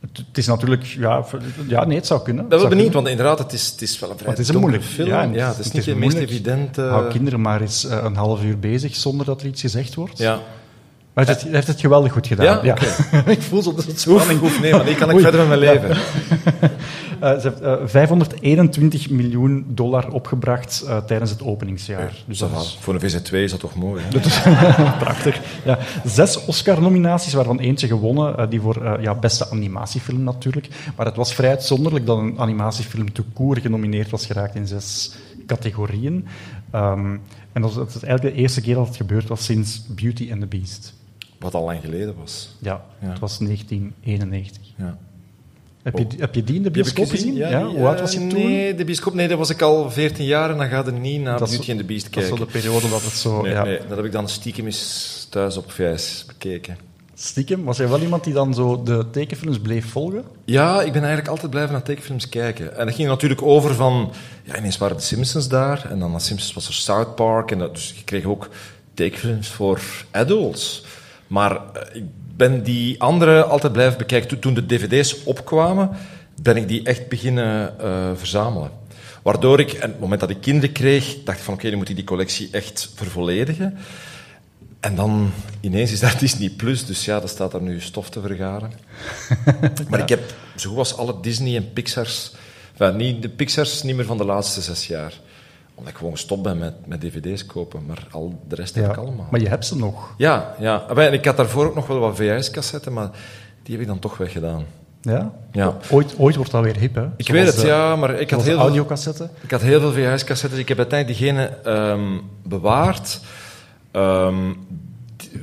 Het, het is natuurlijk... Ja, ja, nee, het zou kunnen. Ik ben wel Het zou benieuwd, want inderdaad, het is, het is wel een vrij het is een moeilijk film. ja, het is niet de meest moeilijk. evidente... Hou kinderen maar eens eh, een half uur bezig zonder dat er iets gezegd wordt. Ja. Maar het, heeft het geweldig goed gedaan. Ja? ik voel zo'n soort Oef, spanning. oef, nee, maar die kan ik verder met mijn leven. Eh, ze heeft eh, 521 miljoen dollar opgebracht eh, tijdens het openingsjaar. Dus dat is Voor een VZ2 is dat toch mooi, hè? prachtig. Ja, zes Oscar-nominaties, waarvan eentje gewonnen, eh, die voor eh, ja, beste animatiefilm natuurlijk. Maar het was vrij uitzonderlijk dat een animatiefilm te koer genomineerd was geraakt in zes categorieën. Ehm, en dat is, dat is eigenlijk de eerste keer dat het gebeurd was sinds Beauty and the Beast. Wat al lang geleden was. Ja, Ja. het was 1991. Ja. Heb, je, heb je die in de bioscoop gezien? Ja, Hoe oud was je toen? Nee, de bioscoop, nee, dat was ik al 14 jaar en dan ga je er niet naar Dat Beauty and the Beast Dat is zo kijken. de periode dat het zo... Nee, ja. nee, dat heb ik dan stiekem eens thuis op VS bekeken. Stiekem, was jij wel iemand die dan zo de tekenfilms bleef volgen? Ja, ik ben eigenlijk altijd blijven naar tekenfilms kijken. En dat ging natuurlijk over van... Ja, ineens waren de Simpsons daar. En dan na Simpsons was er South Park. En dat, dus je kreeg ook tekenfilms voor adults. Maar eh, ik ben die andere altijd blijven bekijken. Toen- de dvd's opkwamen, ben ik die echt beginnen eh, verzamelen. Waardoor ik, en op het moment dat ik kinderen kreeg, dacht ik van oké, dan moet ik die collectie echt vervolledigen. En dan ineens is daar Disney Plus, dus ja, dat staat daar nu stof te vergaren. Maar ik heb zo goed als alle Disney en Pixar's, enfin, niet, de Pixar's niet meer van de laatste zes jaar. Omdat ik gewoon gestopt ben met, met dvd's kopen, maar al de rest heb ik allemaal. Maar je hebt ze nog. Ja, ja. En ik had daarvoor ook nog wel wat VHS-cassetten, maar die heb ik dan toch weggedaan. Ja? Ja. Ooit, ooit wordt dat weer hip, hè? Ik weet het, de- ja, maar ik had heel veel... Ik had heel veel VHS-cassettes. Ik heb uiteindelijk diegene ehm, bewaard. Ehm,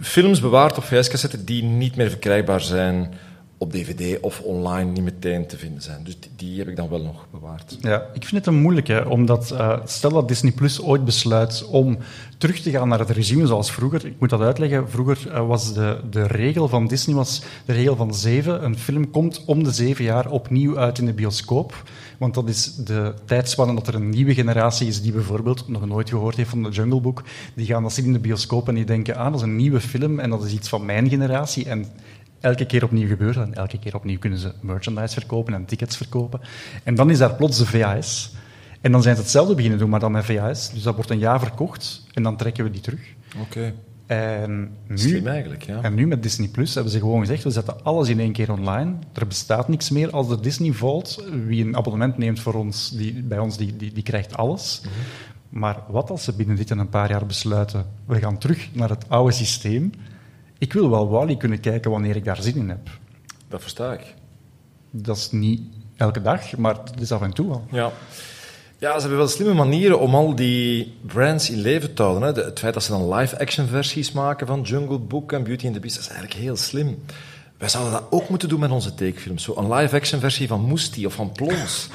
films bewaard op VHS-cassetten die niet meer verkrijgbaar zijn op DVD of online niet meteen te vinden zijn. Dus die, heb ik dan wel nog bewaard. Ja, ik vind het een moeilijke, omdat eh, stel dat Disney Plus ooit besluit om terug te gaan naar het regime zoals vroeger. Ik moet dat uitleggen. Vroeger eh, was de, de regel van Disney was de regel van zeven. Een film komt om de zeven jaar opnieuw uit in de bioscoop. Want dat is de tijdspanne dat er een nieuwe generatie is die bijvoorbeeld nog nooit gehoord heeft van de Jungle Book. Die gaan dat zien in de bioscoop en die denken, ah, dat is een nieuwe film en dat is iets van mijn generatie. En elke keer opnieuw gebeurt dat. En elke keer opnieuw kunnen ze merchandise verkopen en tickets verkopen. En dan is daar plots de VHS. En dan zijn ze hetzelfde beginnen doen, maar dan met VHS. Dus dat wordt een jaar verkocht en dan trekken we die terug. Oké. En nu, Slim eigenlijk, ja. en nu met Disney Plus hebben ze gewoon gezegd, we zetten alles in één keer online. Er bestaat niks meer als de Disney Vault. Wie een abonnement neemt voor ons, die, bij ons, die, die, die krijgt alles. Mhm. Maar wat als ze binnen dit en een paar jaar besluiten, we gaan terug naar het oude systeem. Ik wil wel Wally kunnen kijken wanneer ik daar zin in heb. Dat versta ik. Dat is niet elke dag, maar het is af en toe wel. Ja. Ja, ze hebben wel slimme manieren om al die brands in leven te houden. Hè. De- het feit dat ze dan live-action versies maken van Jungle Book en Beauty and the Beast, dat is eigenlijk heel slim. Wij zouden dat ook moeten doen met onze tekenfilms. Zo een live-action versie van Moesti of van Plons.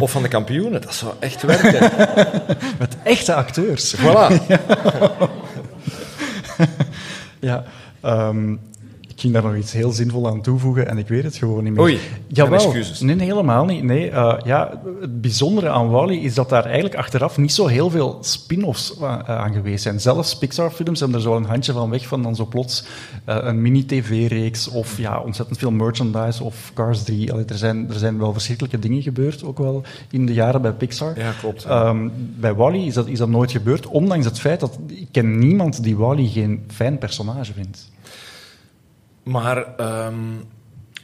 of van de kampioenen. Dat zou echt werken. Met echte acteurs. voilà. Ja, ehm, ik ging daar nog iets heel zinvol aan toevoegen en ik weet het gewoon niet meer. Oei, Jawel. excuses. Nee, nee, helemaal niet. Nee, eh, ja, het bijzondere aan Wally is dat daar eigenlijk achteraf niet zo heel veel spin-offs eh, aan geweest zijn. Zelfs Pixar-films hebben er zo een handje van weg van dan zo plots eh, een mini-tv-reeks of ja, ontzettend veel merchandise of Cars 3. Allee, er, zijn, er zijn wel verschrikkelijke dingen gebeurd, ook wel in de jaren bij Pixar. Ja, klopt. Ehm, bij Wally is dat, is dat nooit gebeurd, ondanks het feit dat ik ken niemand die Wally geen fijn personage vindt. Maar ehm,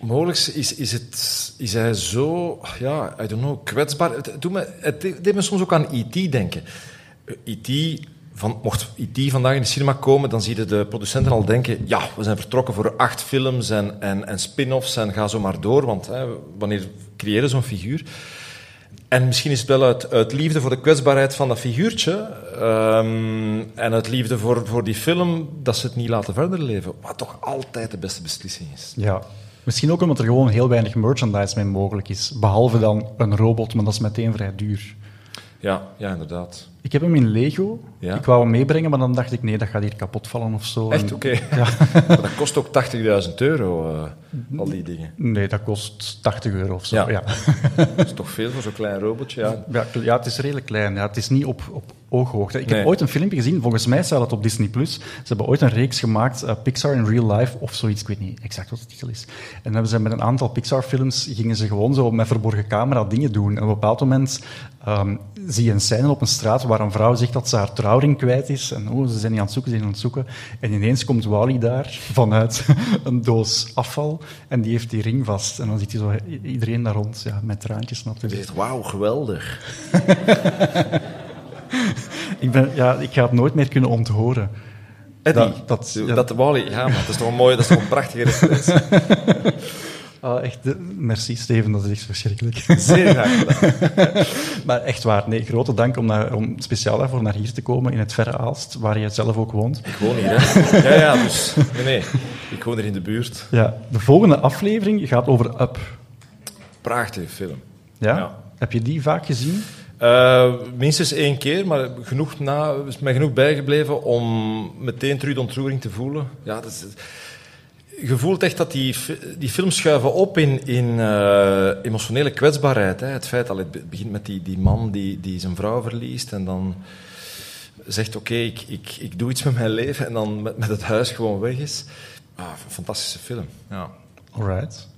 mogelijk is, is, het, is hij zo, ja, I don't know, kwetsbaar. Het, doet me, het deed me soms ook aan E.T. denken. Eh, E.T., van, mocht E.T. vandaag in de cinema komen, dan zie de producenten al denken, ja, we zijn vertrokken voor acht films en, en, en spin-offs en ga zo maar door, want hè, wanneer creëren zo'n figuur? En misschien is het wel uit, uit liefde voor de kwetsbaarheid van dat figuurtje ehm, en uit liefde voor, voor die film dat ze het niet laten verder leven. Wat toch altijd de beste beslissing is. Ja. Misschien ook omdat er gewoon heel weinig merchandise mee mogelijk is. Behalve dan een robot, maar dat is meteen vrij duur. Ja, ja inderdaad. Ik heb hem in Lego. Ja? Ik wou hem meebrengen, maar dan dacht ik, nee, dat gaat hier kapot vallen of zo. Echt? Oké. Ja. Dat kost ook 80.000 euro, eh, al die dingen. Nee, dat kost 80 euro of zo. Ja. Ja. Dat is toch veel voor zo'n klein robotje? Ja. Ja, ja, het is redelijk klein. Ja. Het is niet op, op ooghoogte. Ik Nee. heb ooit een filmpje gezien, volgens mij staat het op Disney+. Plus. Ze hebben ooit een reeks gemaakt, eh, Pixar in Real Life, of zoiets, ik weet niet exact wat de titel is. En dan hebben ze met een aantal Pixar-films, gingen ze gewoon zo met verborgen camera dingen doen. En op een bepaald moment ehm, zie je een scène op een straat waar een vrouw zegt dat ze haar trouwring kwijt is. En oh, ze zijn niet aan het zoeken, ze zijn aan het zoeken. En ineens komt Wally daar vanuit een doos afval en die heeft die ring vast. En dan ziet hij zo iedereen daar rond, ja, met traantjes Je natuurlijk. zegt, wauw, geweldig. Ik, ben, ja, ik ga het nooit meer kunnen onthoren. Eddie, Dat- dat, dat- dat, ja. Wally, ja, maar dat is toch een mooie, dat is toch een prachtige referentie. Ah, echt, eh, merci Steven, dat is echt verschrikkelijk. Zeer graag gedaan. maar echt waar, nee, grote dank om, naar, om speciaal daarvoor naar hier te komen, in het verre Aalst, waar je zelf ook woont. Ik woon hier, hè. Ja, ja, dus... Nee, nee. Ik woon hier in de buurt. Ja, de volgende aflevering gaat over Up. Prachtige film. Ja? Ja. Heb je die vaak gezien? Eh, minstens één keer, maar genoeg na, is mij genoeg bijgebleven om meteen terug de ontroering te voelen. Ja, dat is, je voelt echt dat die, die films schuiven op in, in eh, emotionele kwetsbaarheid. Hè. Het feit, al het begint met die, die man die, die zijn vrouw verliest en dan zegt, oké, ik, ik, ik doe iets met mijn leven en dan met, met het huis gewoon weg is. Ah, fantastische film. Ja. Alright.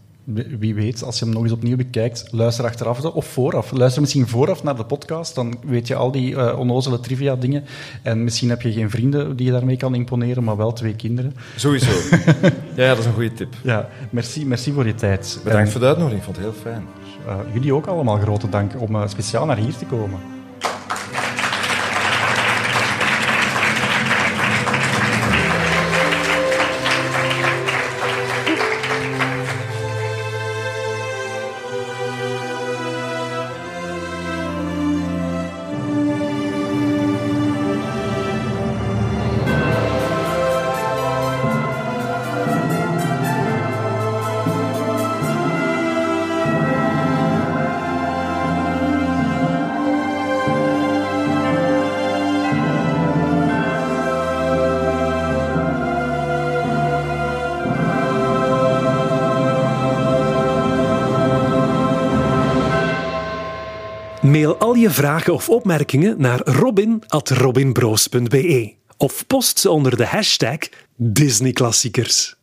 Wie weet, als je hem nog eens opnieuw bekijkt, luister achteraf of vooraf. Luister misschien vooraf naar de podcast, dan weet je al die eh, onnozele trivia-dingen. En misschien heb je geen vrienden die je daarmee kan imponeren, maar wel twee kinderen. Sowieso. ja, dat is een goede tip. Ja, merci, merci voor je tijd. Bedankt En, voor de uitnodiging, ik vond het heel fijn. eh, jullie ook allemaal grote dank om eh, speciaal naar hier te komen. Je vragen of opmerkingen naar robin.robinbroos.be of post ze onder de hashtag Disneyklassiekers.